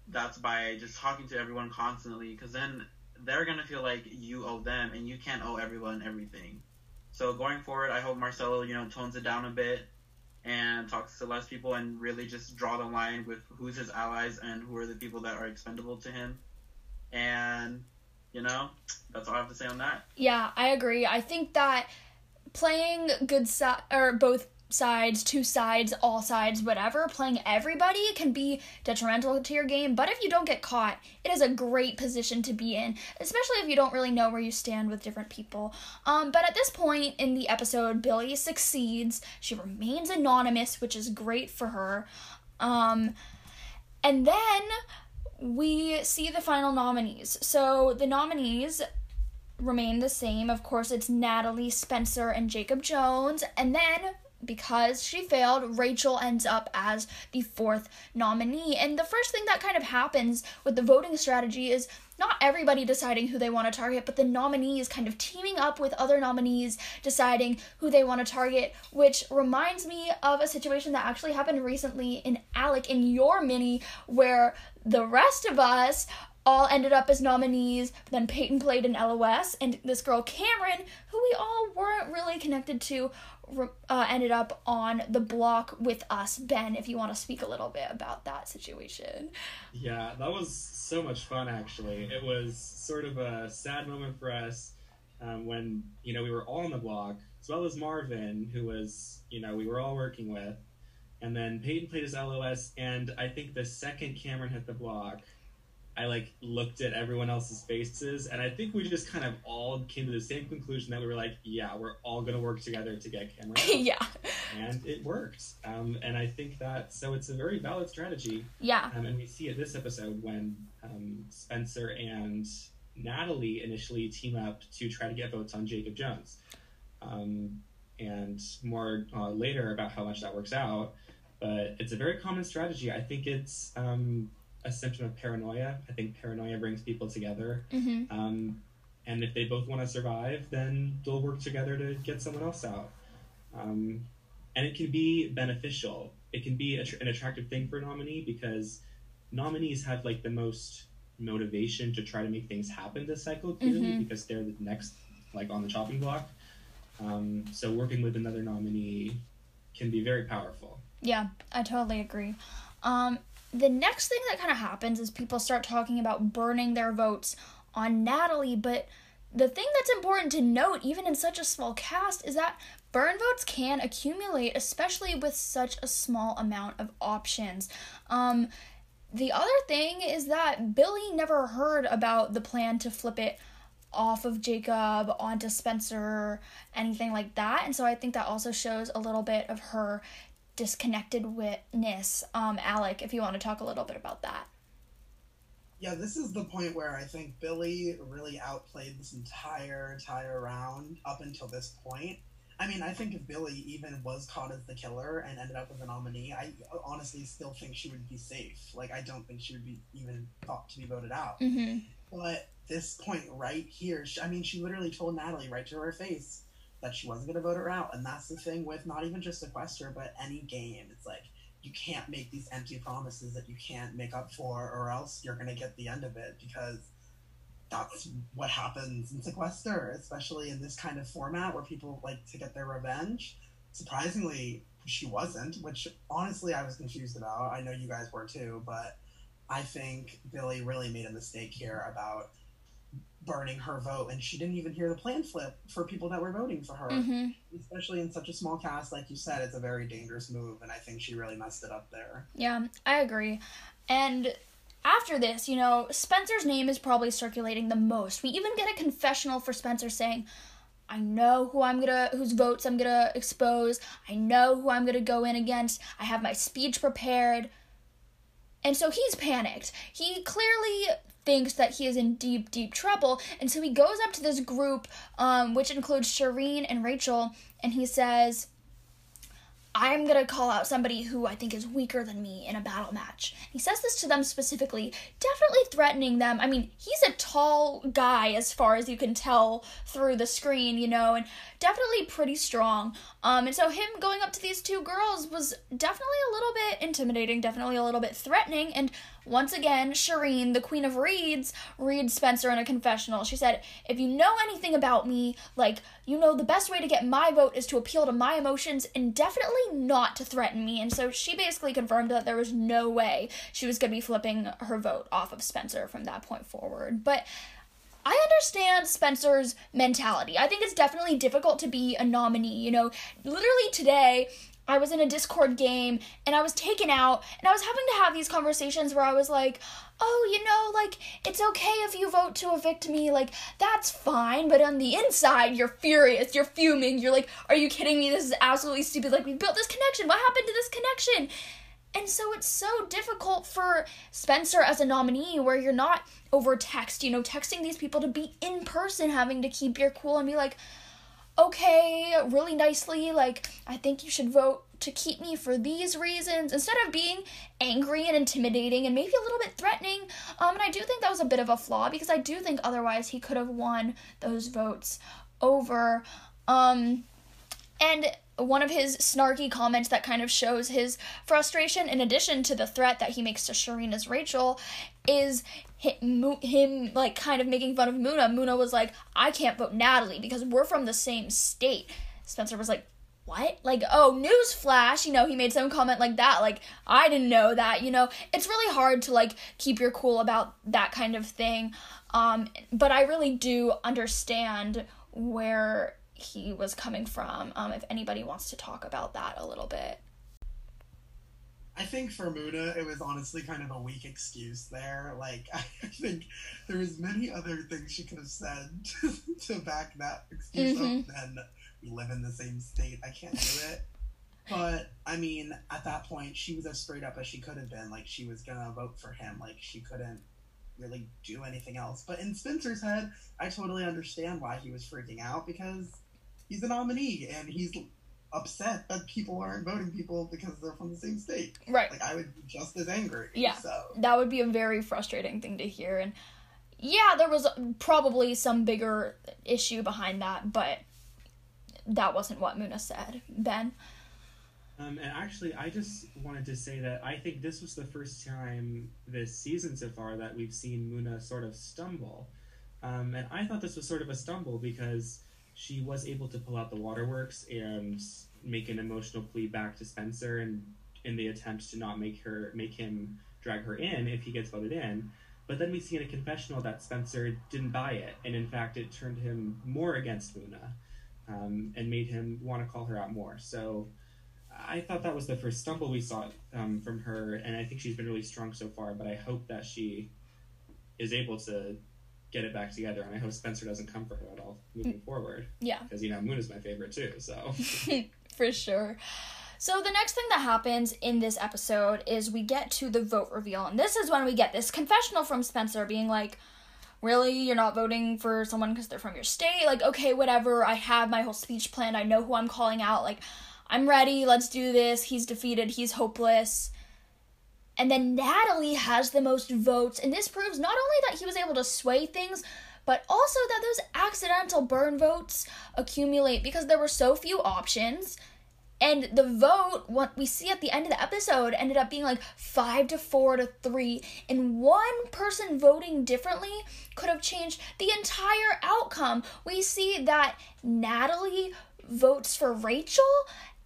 that's by just talking to everyone constantly, because then they're gonna feel like you owe them, and you can't owe everyone everything. So going forward, I hope Marcelo, you know, tones it down a bit and talks to less people and really just draw the line with who's his allies and who are the people that are expendable to him. And you know, that's all I have to say on that. Yeah, I agree. I think that playing good side or both sides, two sides, all sides, whatever, playing everybody can be detrimental to your game. But if you don't get caught, it is a great position to be in, especially if you don't really know where you stand with different people. Um, but at this point in the episode, Billy succeeds. She remains anonymous, which is great for her. Um, and then we see the final nominees. So the nominees remain the same. Of course, it's Natalie, Spencer, and Jacob Jones. And then because she failed, Rachel ends up as the fourth nominee. And the first thing that kind of happens with the voting strategy is not everybody deciding who they want to target, but the nominees kind of teaming up with other nominees deciding who they want to target, which reminds me of a situation that actually happened recently in Alec in your mini, where the rest of us all ended up as nominees. Then Peyton played in LOS, and this girl Cameron, who we all weren't really connected to, uh, ended up on the block with us. Ben, if you want to speak a little bit about that situation. Yeah, that was so much fun. Actually, it was sort of a sad moment for us um, when you know we were all on the block, as well as Marvin, who was you know we were all working with. And then Peyton played his LOS, and I think the second Cameron hit the block, I like looked at everyone else's faces, and I think we just kind of all came to the same conclusion that we were like, yeah, we're all gonna work together to get Cameron. <laughs> yeah. And it worked. Um, and I think that so it's a very valid strategy. Yeah. Um, and we see it this episode when um, Spencer and Natalie initially team up to try to get votes on Jacob Jones. Um, and more uh, later about how much that works out. But it's a very common strategy. I think it's um, a symptom of paranoia. I think paranoia brings people together. Mm-hmm. Um, and if they both want to survive, then they'll work together to get someone else out. Um, and it can be beneficial. It can be an attractive thing for a nominee because nominees have like the most motivation to try to make things happen this cycle clearly Mhm. because they're the next like on the chopping block. Um, so working with another nominee can be very powerful. Yeah, I totally agree. Um, the next thing that kind of happens is people start talking about burning their votes on Natalie, but the thing that's important to note, even in such a small cast, is that burn votes can accumulate, especially with such a small amount of options. Um, the other thing is that Billy never heard about the plan to flip it off of Jacob onto Spencer, anything like that. And so I think that also shows a little bit of her disconnected witness. Um, Alec, if you want to talk a little bit about that. Yeah, this is the point where I think Billy really outplayed this entire entire round up until this point. I mean, I think if Billy even was caught as the killer and ended up with a nominee, I honestly still think she would be safe. Like, I don't think she would be even thought to be voted out. Mm-hmm. But this point right here, I mean, she literally told Natalie right to her face that she wasn't going to vote her out. And that's the thing with not even just Sequester, but any game. It's like, you can't make these empty promises that you can't make up for, or else you're going to get the end of it because that's what happens in Sequester, especially in this kind of format where people like to get their revenge. Surprisingly, she wasn't, which honestly I was confused about. I know you guys were too, but I think Billy really made a mistake here about burning her vote, and she didn't even hear the plan flip for people that were voting for her. Mm-hmm. Especially in such a small cast, like you said, it's a very dangerous move, and I think she really messed it up there. Yeah, I agree. And after this, you know, Spencer's name is probably circulating the most. We even get a confessional for Spencer saying, I know who I'm gonna, whose votes I'm gonna expose. I know who I'm gonna go in against. I have my speech prepared. And so he's panicked. He clearly thinks that he is in deep, deep trouble. And so he goes up to this group, um, which includes Shireen and Rachel, and he says, I'm gonna call out somebody who I think is weaker than me in a battle match. He says this to them specifically, definitely threatening them. I mean, he's a tall guy as far as you can tell through the screen, you know, and definitely pretty strong. Um, and so him going up to these two girls was definitely a little bit intimidating, definitely a little bit threatening. And once again, Shireen, the queen of reads, reads Spencer in a confessional. She said, If you know anything about me, like, you know the best way to get my vote is to appeal to my emotions and definitely not to threaten me. And so she basically confirmed that there was no way she was going to be flipping her vote off of Spencer from that point forward. But I understand Spencer's mentality. I think it's definitely difficult to be a nominee. You know, literally today, I was in a Discord game and I was taken out and I was having to have these conversations where I was like, oh, you know, like, it's okay if you vote to evict me, like, that's fine, but on the inside, you're furious, you're fuming, you're like, are you kidding me? This is absolutely stupid. Like, we built this connection. What happened to this connection? And so it's so difficult for Spencer as a nominee where you're not over text, you know, texting these people to be in person, having to keep your cool and be like, okay, really nicely, like, I think you should vote to keep me for these reasons instead of being angry and intimidating and maybe a little bit threatening. Um, and I do think that was a bit of a flaw because I do think otherwise he could have won those votes over. Um, and one of his snarky comments that kind of shows his frustration, in addition to the threat that he makes to Sharena's Rachel, is him, him like kind of making fun of Muna. Muna was like, I can't vote Natalie because we're from the same state. Spencer was like, what? Like, oh, newsflash, you know, he made some comment like that. Like, I didn't know that, you know. It's really hard to like keep your cool about that kind of thing. Um, but I really do understand where he was coming from. Um, if anybody wants to talk about that a little bit. I think for Muna, it was honestly kind of a weak excuse there. Like, <laughs> I think there was many other things she could have said <laughs> to, to back that excuse Mhm. up than we live in the same state. I can't do it. But I mean, at that point, she was as straight up as she could have been. Like, she was gonna vote for him. Like, she couldn't really do anything else. But in Spencer's head, I totally understand why he was freaking out because he's a nominee and he's upset that people aren't voting people because they're from the same state. Right. Like I would be just as angry. Yeah. So that would be a very frustrating thing to hear and yeah there was probably some bigger issue behind that but that wasn't what muna said ben Um, and actually, I just wanted to say that I think this was the first time this season so far that we've seen Muna sort of stumble. Um, and I thought this was sort of a stumble because she was able to pull out the waterworks and make an emotional plea back to Spencer, and in the attempt to not make her make him drag her in if he gets voted in. But then we see in a confessional that Spencer didn't buy it, and in fact, it turned him more against Muna um, and made him want to call her out more. So. I thought that was the first stumble we saw um, from her, and I think she's been really strong so far. But I hope that she is able to get it back together, and I hope Spencer doesn't come for her at all moving mm. forward. yeah. Because you know Moon is my favorite too. So. <laughs> For sure. So the next thing that happens in this episode is we get to the vote reveal and this is when we get this confessional from spencer being like really? You're not voting for someone because they're from your state? Like okay whatever. I have my whole speech planned. I know who i'm calling out. Like i'm ready. Let's do this. He's defeated. He's hopeless and then natalie has the most votes and this proves not only that he was able to sway things but also that those accidental burn votes accumulate because there were so few options. And the vote what we see at the end of the episode ended up being like five to four to three and one person voting differently could have changed the entire outcome. We see that natalie votes for rachel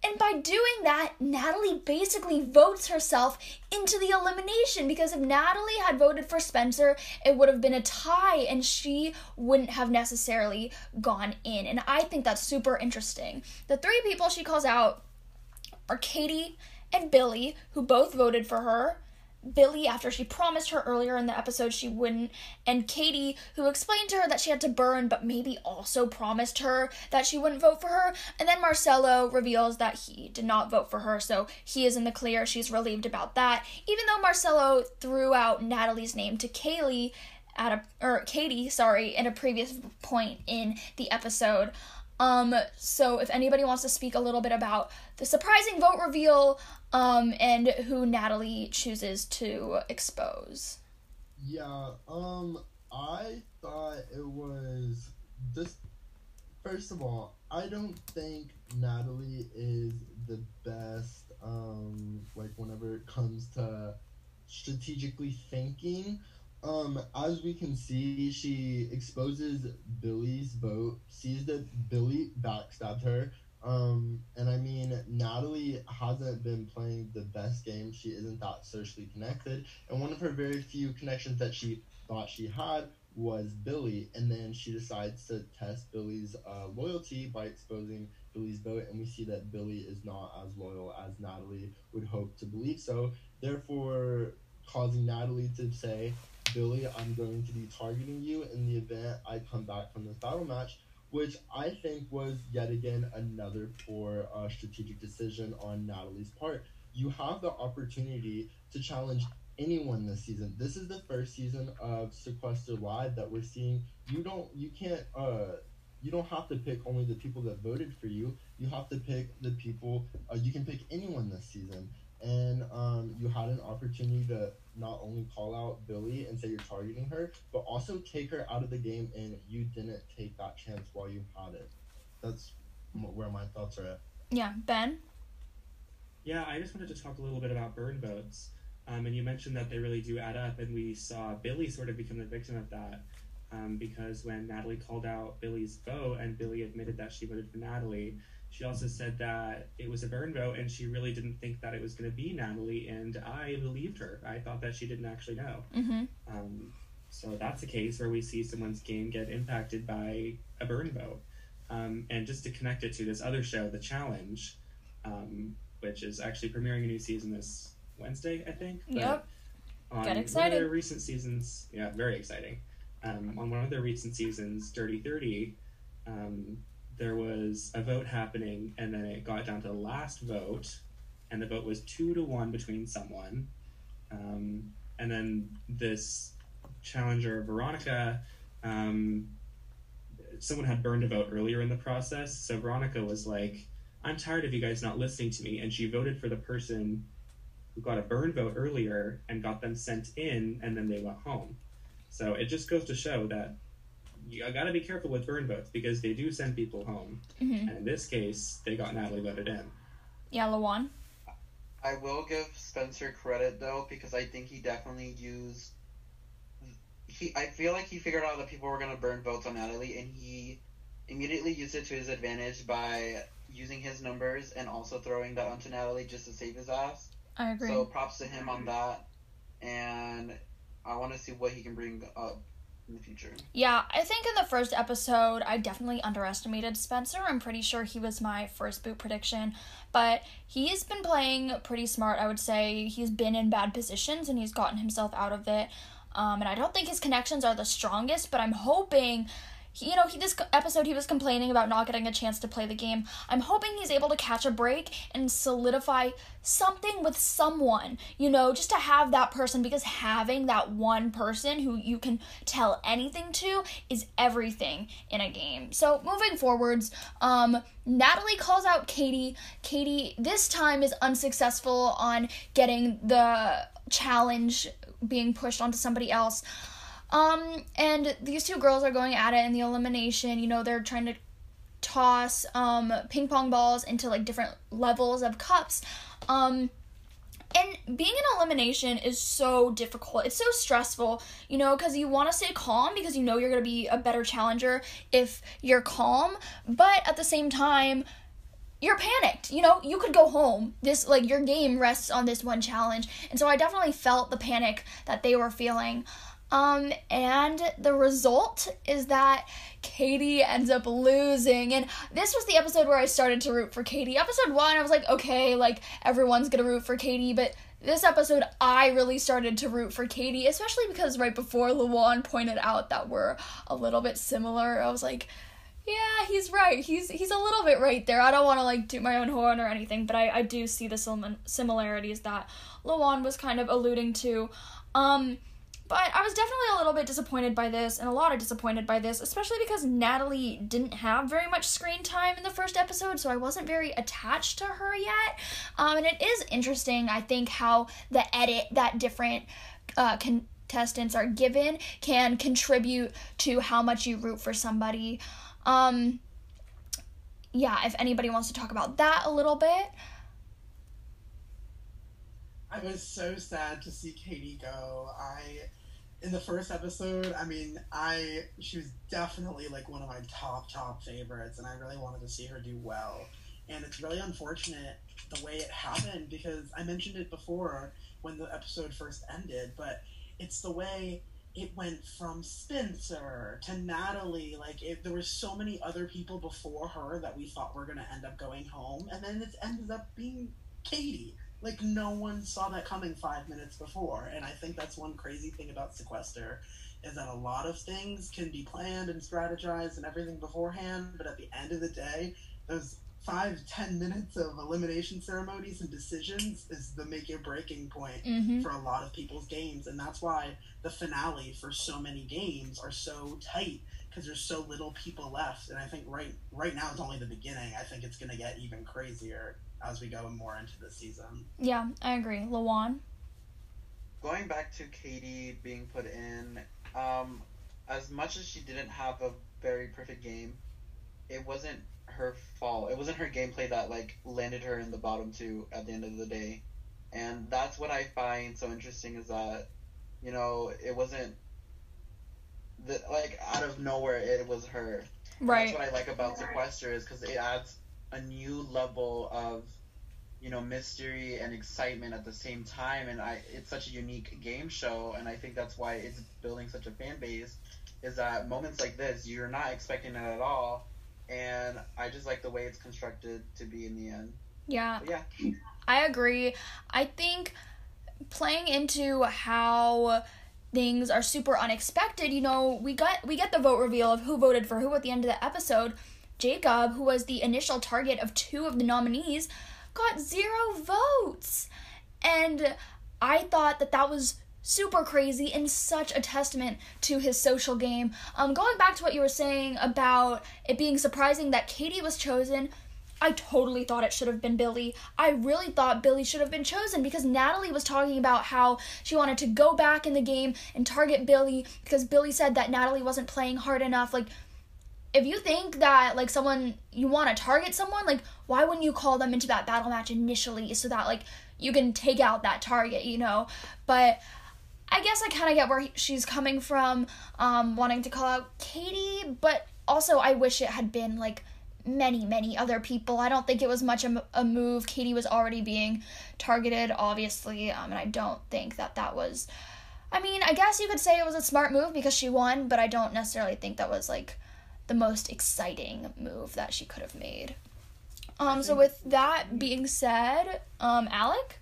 and by doing that, Natalie basically votes herself into the elimination because if Natalie had voted for Spencer, it would have been a tie and she wouldn't have necessarily gone in. And I think that's super interesting. The three people she calls out are Katie and Billy, who both voted for her. Billy, after she promised her earlier in the episode she wouldn't, and Katie, who explained to her that she had to burn, but maybe also promised her that she wouldn't vote for her. And then Marcelo reveals that he did not vote for her, so he is in the clear. She's relieved about that, even though Marcelo threw out Natalie's name to Kaylee at a or Katie, sorry, in a previous point in the episode. Um, so if anybody wants to speak a little bit about the surprising vote reveal, um, and who Natalie chooses to expose. Yeah, um, I thought it was just first of all, I don't think Natalie is the best, um, like whenever it comes to strategically thinking. Um, as we can see, she exposes Billy's vote, sees that Billy backstabbed her. Um, and I mean, Natalie hasn't been playing the best game. She isn't that socially connected. And one of her very few connections that she thought she had was Billy. And then she decides to test Billy's uh, loyalty by exposing Billy's vote. And we see that Billy is not as loyal as Natalie would hope to believe so. Therefore, causing Natalie to say, Billy, I'm going to be targeting you in the event I come back from this battle match, which I think was yet again another poor uh, strategic decision on Natalie's part. you have the opportunity to challenge anyone this season. This is the first season of Sequester Live that we're seeing. You don't, you can't, uh, you don't have to pick only the people that voted for you. You have to pick the people. Uh, you can pick anyone this season, and um, you had an opportunity to not only call out Billy and say you're targeting her, but also take her out of the game, and you didn't take that chance while you had it. That's m- where my thoughts are at. Yeah, Ben. Yeah, I just wanted to talk a little bit about burn votes. Um, and you mentioned that they really do add up, and we saw Billy sort of become the victim of that. Um, because when Natalie called out Billy's vote and Billy admitted that she voted for Natalie, she also said that it was a burn vote and she really didn't think that it was going to be Natalie, and I believed her. I thought that she didn't actually know. Mm-hmm. Um, so that's a case where we see someone's game get impacted by a burn vote. Um, and just to connect it to this other show, The Challenge, um, which is actually premiering a new season this Wednesday, I think. Yep. On Get One of their recent seasons, yeah, very exciting. Um, on one of their recent seasons, Dirty 30, um, there was a vote happening, and then it got down to the last vote, and the vote was two to one between someone. Um, and then this challenger, Veronica, um, someone had burned a vote earlier in the process. So Veronica was like, I'm tired of you guys not listening to me. And she voted for the person who got a burn vote earlier and got them sent in, and then they went home. So it just goes to show that you got to be careful with burn votes because they do send people home. Mm-hmm. And in this case, they got Natalie voted in. Yeah, Lawan. I will give Spencer credit though because I think he definitely used. He, I feel like he figured out that people were gonna burn votes on Natalie, and he immediately used it to his advantage by using his numbers and also throwing that onto Natalie just to save his ass. I agree. So props to him on that, and I want to see what he can bring up in the future. Yeah, I think in the first episode, I definitely underestimated Spencer. I'm pretty sure he was my first boot prediction, but he's been playing pretty smart, I would say. He's been in bad positions and he's gotten himself out of it. Um, and I don't think his connections are the strongest, but I'm hoping. He, you know, he this episode he was complaining about not getting a chance to play the game. I'm hoping he's able to catch a break and solidify something with someone, you know, just to have that person because having that one person who you can tell anything to is everything in a game. So moving forwards, um, Natalie calls out Katie. Katie this time is unsuccessful on getting the challenge being pushed onto somebody else. Um, and these two girls are going at it in the elimination. You know, they're trying to toss um ping pong balls into like different levels of cups. Um and being in elimination is so difficult. It's so stressful, you know, because you want to stay calm because you know you're going to be a better challenger if you're calm, but at the same time, you're panicked. You know, you could go home. This, like, your game rests on this one challenge. And so I definitely felt the panic that they were feeling. Um, and the result is that Katie ends up losing. And this was the episode where I started to root for Katie. Episode one, I was like, okay, like everyone's gonna root for Katie, but this episode, I really started to root for Katie, especially because right before Lawan pointed out that we're a little bit similar. I was like, yeah, he's right. He's he's a little bit right there. I don't want to like do my own horn or anything, but I I do see the sim- similarities that Lawan was kind of alluding to. Um, but I was definitely a little bit disappointed by this, and a lot of disappointed by this, especially because Natalie didn't have very much screen time in the first episode, so I wasn't very attached to her yet. Um, and it is interesting, I think, how the edit that different uh, contestants are given can contribute to how much you root for somebody. Um, yeah, if anybody wants to talk about that a little bit. I was so sad to see Katie go. I in the first episode, I mean, I she was definitely like one of my top top favorites, and I really wanted to see her do well. And it's really unfortunate the way it happened because I mentioned it before when the episode first ended, but it's the way it went from Spencer to Natalie. Like, it, there were so many other people before her that we thought were going to end up going home, and then it ended up being Katie. Like, no one saw that coming five minutes before, and I think that's one crazy thing about Sequester is that a lot of things can be planned and strategized and everything beforehand, but at the end of the day, those five ten minutes of elimination ceremonies and decisions is the make or breaking point Mm-hmm. for a lot of people's games, and that's why the finale for so many games are so tight because there's so little people left. And I think right right now it's only the beginning. I think it's going to get even crazier as we go more into the season. Yeah, I agree. Lawan. Going back to Katie being put in, um, as much as she didn't have a very perfect game, it wasn't her fault. It wasn't her gameplay that like landed her in the bottom two at the end of the day, and that's what I find so interesting is that, you know, it wasn't. The, like out of nowhere, it was her. Right. That's what I like about Sequester is because it adds a new level of, you know, mystery and excitement at the same time, and I it's such a unique game show, and I think that's why it's building such a fan base. Is that moments like this you're not expecting it at all, and I just like the way it's constructed to be in the end. Yeah, But yeah, I agree. I think playing into how things are super unexpected, you know, we got we get the vote reveal of who voted for who at the end of the episode. Jacob, who was the initial target of two of the nominees, got zero votes. And I thought that that was super crazy and such a testament to his social game. Um going back to what you were saying about it being surprising that Katie was chosen, I totally thought it should have been Billy. I really thought Billy should have been chosen because Natalie was talking about how she wanted to go back in the game and target Billy because Billy said that Natalie wasn't playing hard enough. Like, if you think that, like, someone, you want to target someone, like, why wouldn't you call them into that battle match initially so that, like, you can take out that target, you know? But I guess I kind of get where he- she's coming from, um, wanting to call out Katie, but also I wish it had been, like, many, many other people. I don't think it was much a, a move. Katie was already being targeted, obviously, um, and I don't think that that was. I mean, I guess you could say it was a smart move because she won, but I don't necessarily think that was like the most exciting move that she could have made. Um, so with that being said, um, Alec,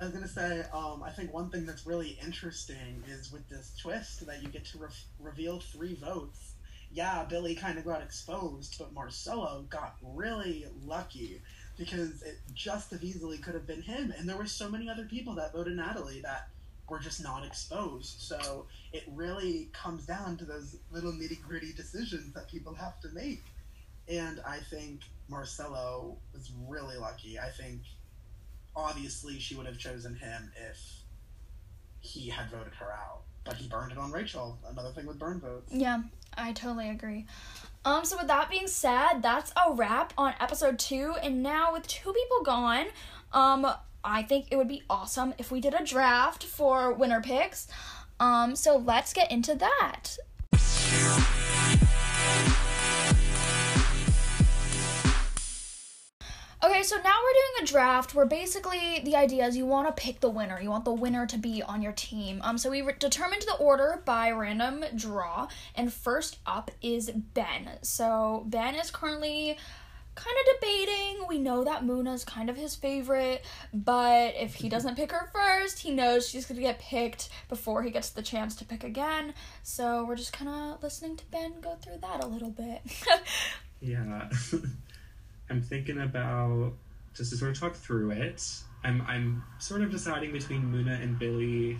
I was gonna say, um, I think one thing that's really interesting is with this twist that you get to re- reveal three votes. Yeah, Billy kind of got exposed, but Marcelo got really lucky because it just as easily could have been him, and there were so many other people that voted Natalie that were just not exposed. So it really comes down to those little nitty gritty decisions that people have to make. And I think Marcelo was really lucky. I think obviously she would have chosen him if he had voted her out. But he burned it on Rachel. Another thing with burn votes. yeah, I totally agree. Um, so with that being said, that's a wrap on episode two, and now with two people gone, um, I think it would be awesome if we did a draft for winner picks. Um, so let's get into that. Okay, so now we're doing a draft where basically the idea is you want to pick the winner. You want the winner to be on your team. Um, so we re- determined the order by random draw, and first up is Ben. So Ben is currently kind of debating. We know that Muna's kind of his favorite, but if he doesn't pick her first, he knows she's gonna get picked before he gets the chance to pick again. So we're just kind of listening to Ben go through that a little bit. <laughs> Yeah. <laughs> I'm thinking about just to sort of talk through it. I'm I'm sort of deciding between Muna and Billy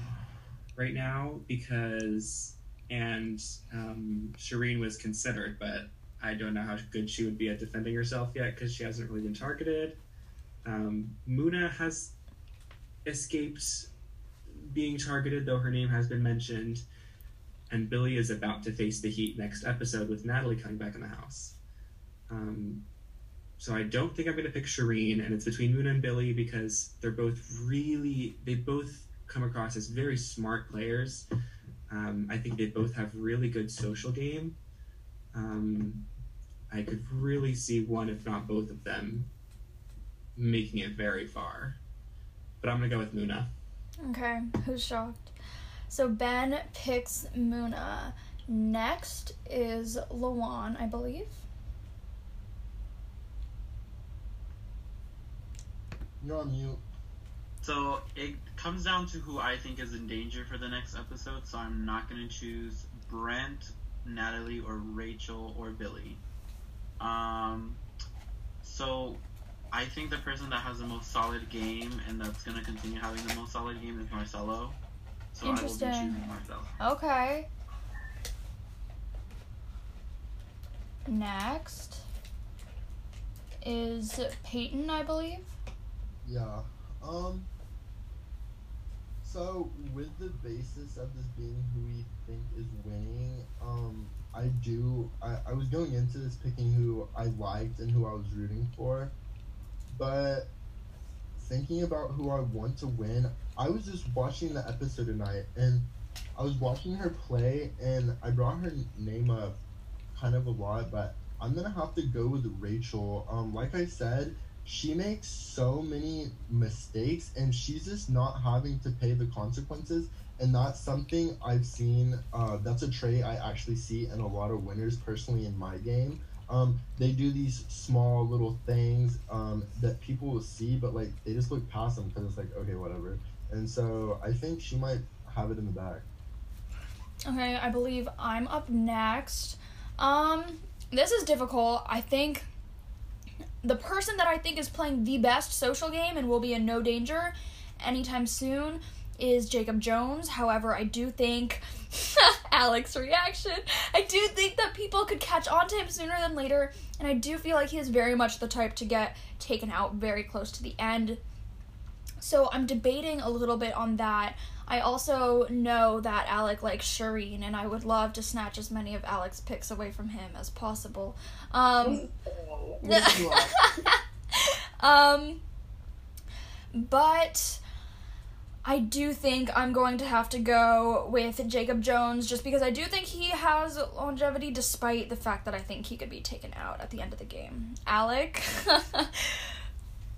right now because and um, Shireen was considered, but I don't know how good she would be at defending herself yet because she hasn't really been targeted. Um, Muna has escaped being targeted, though her name has been mentioned, and Billy is about to face the heat next episode with Natalie coming back in the house. Um, so I don't think I'm going to pick Shireen, and it's between Muna and Billy because they're both really, they both come across as very smart players. Um, I think they both have really good social game. Um, I could really see one, if not both of them, making it very far. But I'm going to go with Muna. Okay, who's shocked? So Ben picks Muna. Next is Lawan, I believe. You're on mute. So it comes down to who I think is in danger for the next episode. So I'm not going to choose Brent, Natalie, or Rachel or Billy. Um, so I think the person that has the most solid game and that's gonna continue having the most solid game is Marcelo. So I will be Interesting. choosing Marcelo. Okay. Next is Peyton, I believe. Yeah. Um. So, with the basis of this being who we think is winning, um, I do. I, I was going into this picking who I liked and who I was rooting for, but thinking about who I want to win, I was just watching the episode tonight and I was watching her play and I brought her name up kind of a lot, but I'm gonna have to go with Rachel. Um, like I said, she makes so many mistakes and she's just not having to pay the consequences and that's something i've seen uh, that's a trait i actually see in a lot of winners personally in my game um, they do these small little things um, that people will see but like they just look past them because it's like okay whatever and so i think she might have it in the bag Okay, I believe I'm up next. Um, this is difficult. I think the person that I think is playing the best social game and will be in no danger anytime soon is Jacob Jones. However, I do think <laughs> Alex's reaction. I do think that people could catch on to him sooner than later, and I do feel like he is very much the type to get taken out very close to the end. So I'm debating a little bit on that. I also know that Alec likes Shireen, and I would love to snatch as many of Alec's picks away from him as possible. Um, What <laughs> do you want? um, but I do think I'm going to have to go with Jacob Jones just because I do think he has longevity, despite the fact that I think he could be taken out at the end of the game. Alec. <laughs>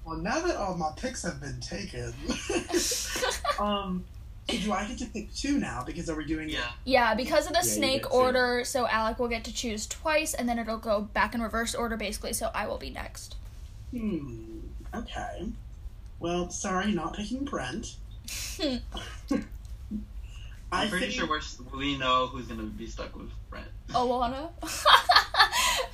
Well, now that all my picks have been taken, <laughs> um, so do I get to pick two now? Because are we doing Yeah. Yeah, because of the Yeah, snake get to. order, so Alec will get to choose twice, and then it'll go back in reverse order, basically. So I will be next. Hmm. Okay. Well, sorry, not picking Brent. <laughs> I'm pretty sure we're, we know who's gonna be stuck with Brent. Alana. <laughs> <laughs>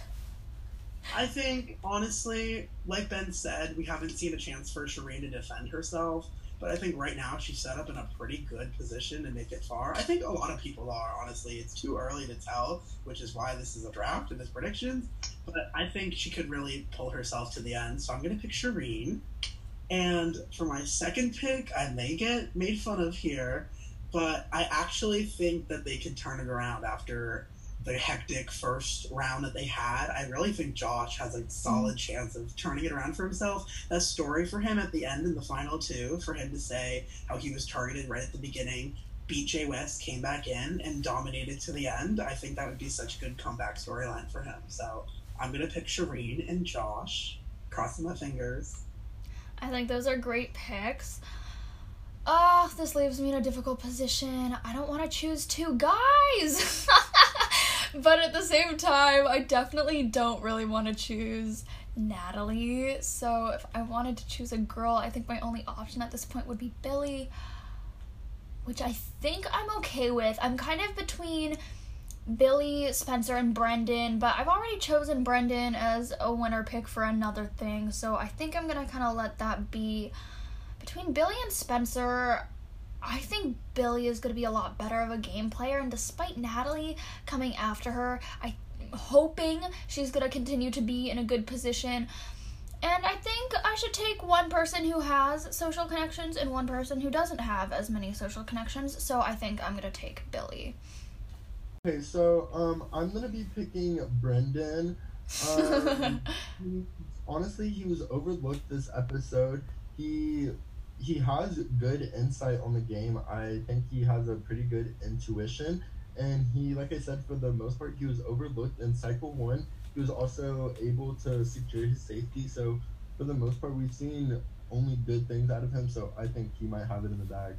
I think honestly, like Ben said, we haven't seen a chance for Shireen to defend herself. But I think right now she's set up in a pretty good position to make it far. I think a lot of people are, honestly. It's too early to tell, which is why this is a draft and this predictions. But I think she could really pull herself to the end. So I'm going to pick Shireen. And for my second pick, I may get made fun of here, but I actually think that they can turn it around after the hectic first round that they had. I really think Josh has a solid mm. chance of turning it around for himself. That story for him at the end in the final two, for him to say how he was targeted right at the beginning, beat Jay West, came back in, and dominated to the end. I think that would be such a good comeback storyline for him. So I'm gonna pick Shireen and Josh. Crossing my fingers. I think those are great picks. Oh, this leaves me in a difficult position. I don't want to choose two guys. <laughs> but at the same time, I definitely don't really want to choose Natalie. So if I wanted to choose a girl, I think my only option at this point would be Billy, which I think I'm okay with. I'm kind of between Billy, Spencer, and Brendan, but I've already chosen Brendan as a winner pick for another thing, so I think I'm gonna kind of let that be. Between Billy and Spencer, I think Billy is gonna be a lot better of a game player, and despite Natalie coming after her, I'm hoping she's gonna continue to be in a good position. And I think I should take one person who has social connections and one person who doesn't have as many social connections, so I think I'm gonna take Billy. Okay, so um, I'm gonna be picking Brendan. <laughs> Um, he- honestly, he was overlooked this episode. He he has good insight on the game. I think he has a pretty good intuition, and he, like I said, for the most part, he was overlooked in cycle one. He was also able to secure his safety. So for the most part, we've seen only good things out of him. So I think he might have it in the bag.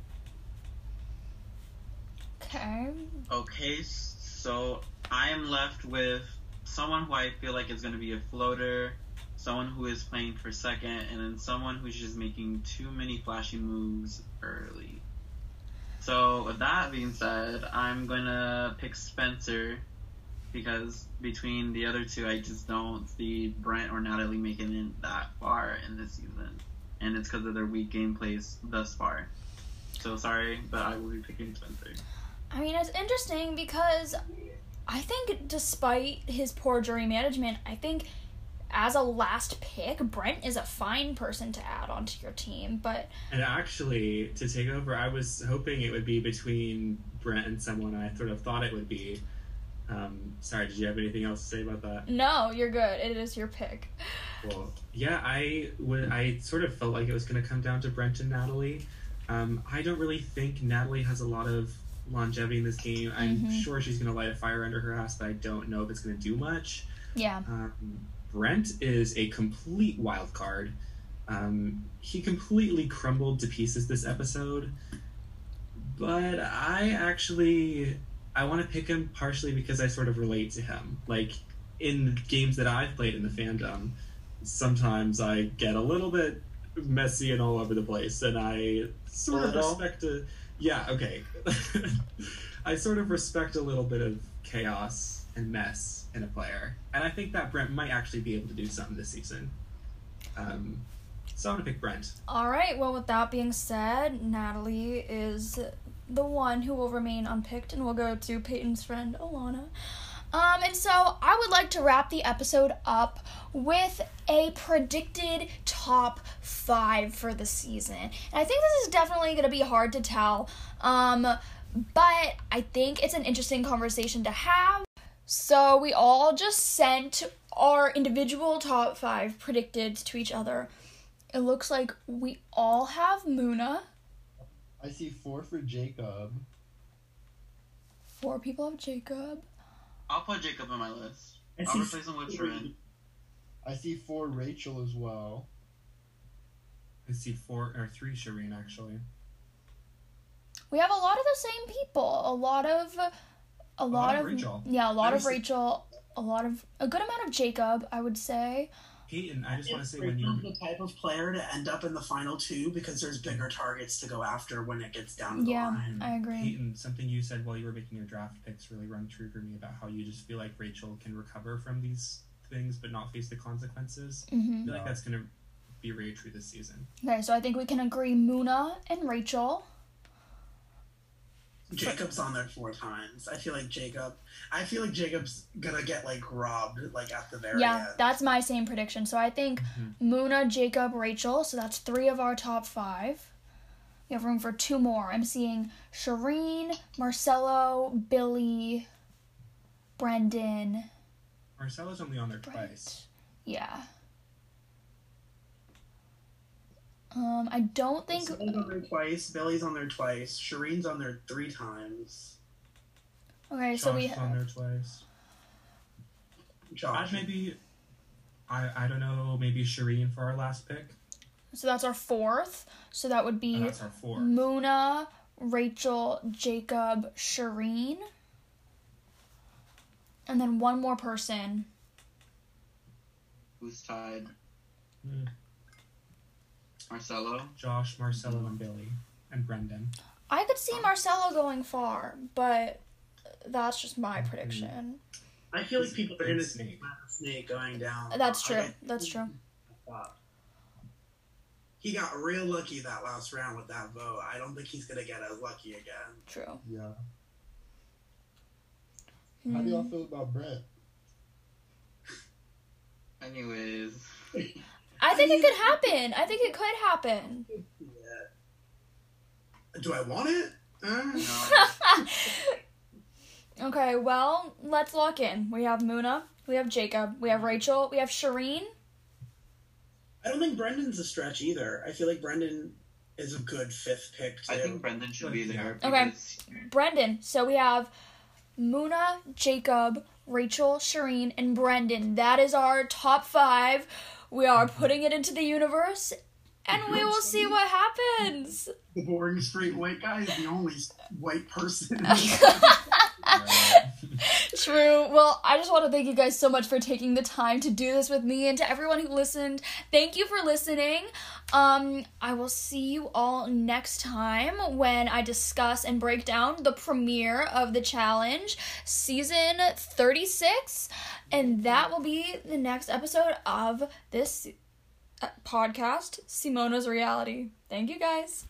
Okay. Okay, so I am left with someone who I feel like is going to be a floater, someone who is playing for second, and then someone who's just making too many flashy moves early. So, with that being said, I'm going to pick Spencer because between the other two, I just don't see Brent or Natalie making it that far in this season, and it's because of their weak gameplays thus far. So sorry, but I will be picking Spencer. I mean, it's interesting because I think despite his poor jury management, I think as a last pick, Brent is a fine person to add onto your team. But And actually, to take over, I was hoping it would be between Brent and someone I sort of thought it would be. Um, sorry, did you have anything else to say about that? no, you're good. It is your pick. Well, yeah, I would. I sort of felt like it was going to come down to Brent and Natalie. Um, I don't really think Natalie has a lot of longevity in this game. I'm Mhm. sure she's going to light a fire under her ass, but I don't know if it's going to do much. Yeah. Um, Brent is a complete wild card. Um, he completely crumbled to pieces this episode, but I actually I want to pick him partially because I sort of relate to him. Like in games that I've played in the fandom, sometimes I get a little bit messy and all over the place, and I sort of Little? respect a yeah okay. <laughs> I sort of respect a little bit of chaos and mess in a player, and I think that Brent might actually be able to do something this season. Um, so I'm gonna pick Brent. All right. Well, with that being said, Natalie is the one who will remain unpicked, and we'll go to Peyton's friend Alana. Um, and so I would like to wrap the episode up with a predicted top five for the season. And I think this is definitely going to be hard to tell, um, but I think it's an interesting conversation to have. So we all just sent our individual top five predicted to each other. It looks like we all have Muna. I see four for Jacob. Four people have Jacob. I'll put Jacob on my list. I I'll replace him with Sharon. I see four Rachel as well. I see four or three Shireen actually. We have a lot of the same people. A lot of, a lot, lot of of Rachel. Yeah, a lot I of was- Rachel. A lot of a good amount of Jacob, I would say. Peyton, I just want to say when you're the type of player to end up in the final two because there's bigger targets to go after when it gets down to the Yeah, line. I agree. Peyton, something you said while you were making your draft picks really rung true for me about how you just feel like Rachel can recover from these things but not face the consequences. I hmm feel like that's gonna be really true this season. Okay, so I think we can agree Muna and Rachel. Jacob's on there four times. I feel like Jacob. I feel like Jacob's gonna get like robbed like at the very Yeah, end. that's my same prediction. So I think mm-hmm. Muna, Jacob, Rachel. So that's three of our top five. We have room for two more. I'm seeing Shireen, Marcelo, Billy, Brendan, Marcelo's only on there Brent. twice. Yeah. Um, I don't think. Marcelo's on there twice. Billy's on there twice. Shireen's on there three times. Okay, so we Josh's on there twice. Josh. I'd maybe I I don't know, maybe Shireen for our last pick. so that's our fourth. So that would And be that's our four. Muna, Rachel, Jacob, Shireen, and then one more person. Who's tied? Hmm. Marcelo. Josh, Marcelo, and Billy. And Brendan. I could see Marcelo going far, but that's just my mm-hmm. prediction. I feel like people are gonna Snake. see Snake going down. That's true. I- That's true. He got real lucky that last round with that vote. I don't think he's gonna get as lucky again. True. Yeah. Hmm. How do y'all feel about Brent? Anyways, <laughs> I think it could happen. I think it could happen. Yeah. Do I want it? Uh, no. <laughs> okay, well, let's lock in. We have Muna, we have Jacob, we have Rachel, we have Shireen. I don't think Brendan's a stretch either. I feel like Brendan is a good fifth pick too. I think Brendan should be there. Okay. because- Brendan. So we have Muna, Jacob, Rachel, Shireen, and Brendan. That is our top five. We are putting it into the universe, and we will see what happens. the boring straight white guy is the only white person. <laughs> <laughs> <laughs> True. Well, I just want to thank you guys so much for taking the time to do this with me and to everyone who listened. Thank you for listening. Um, I will see you all next time when I discuss and break down the premiere of the challenge, season 36, and that will be the next episode of this uh, podcast, Simona's Reality. Thank you guys.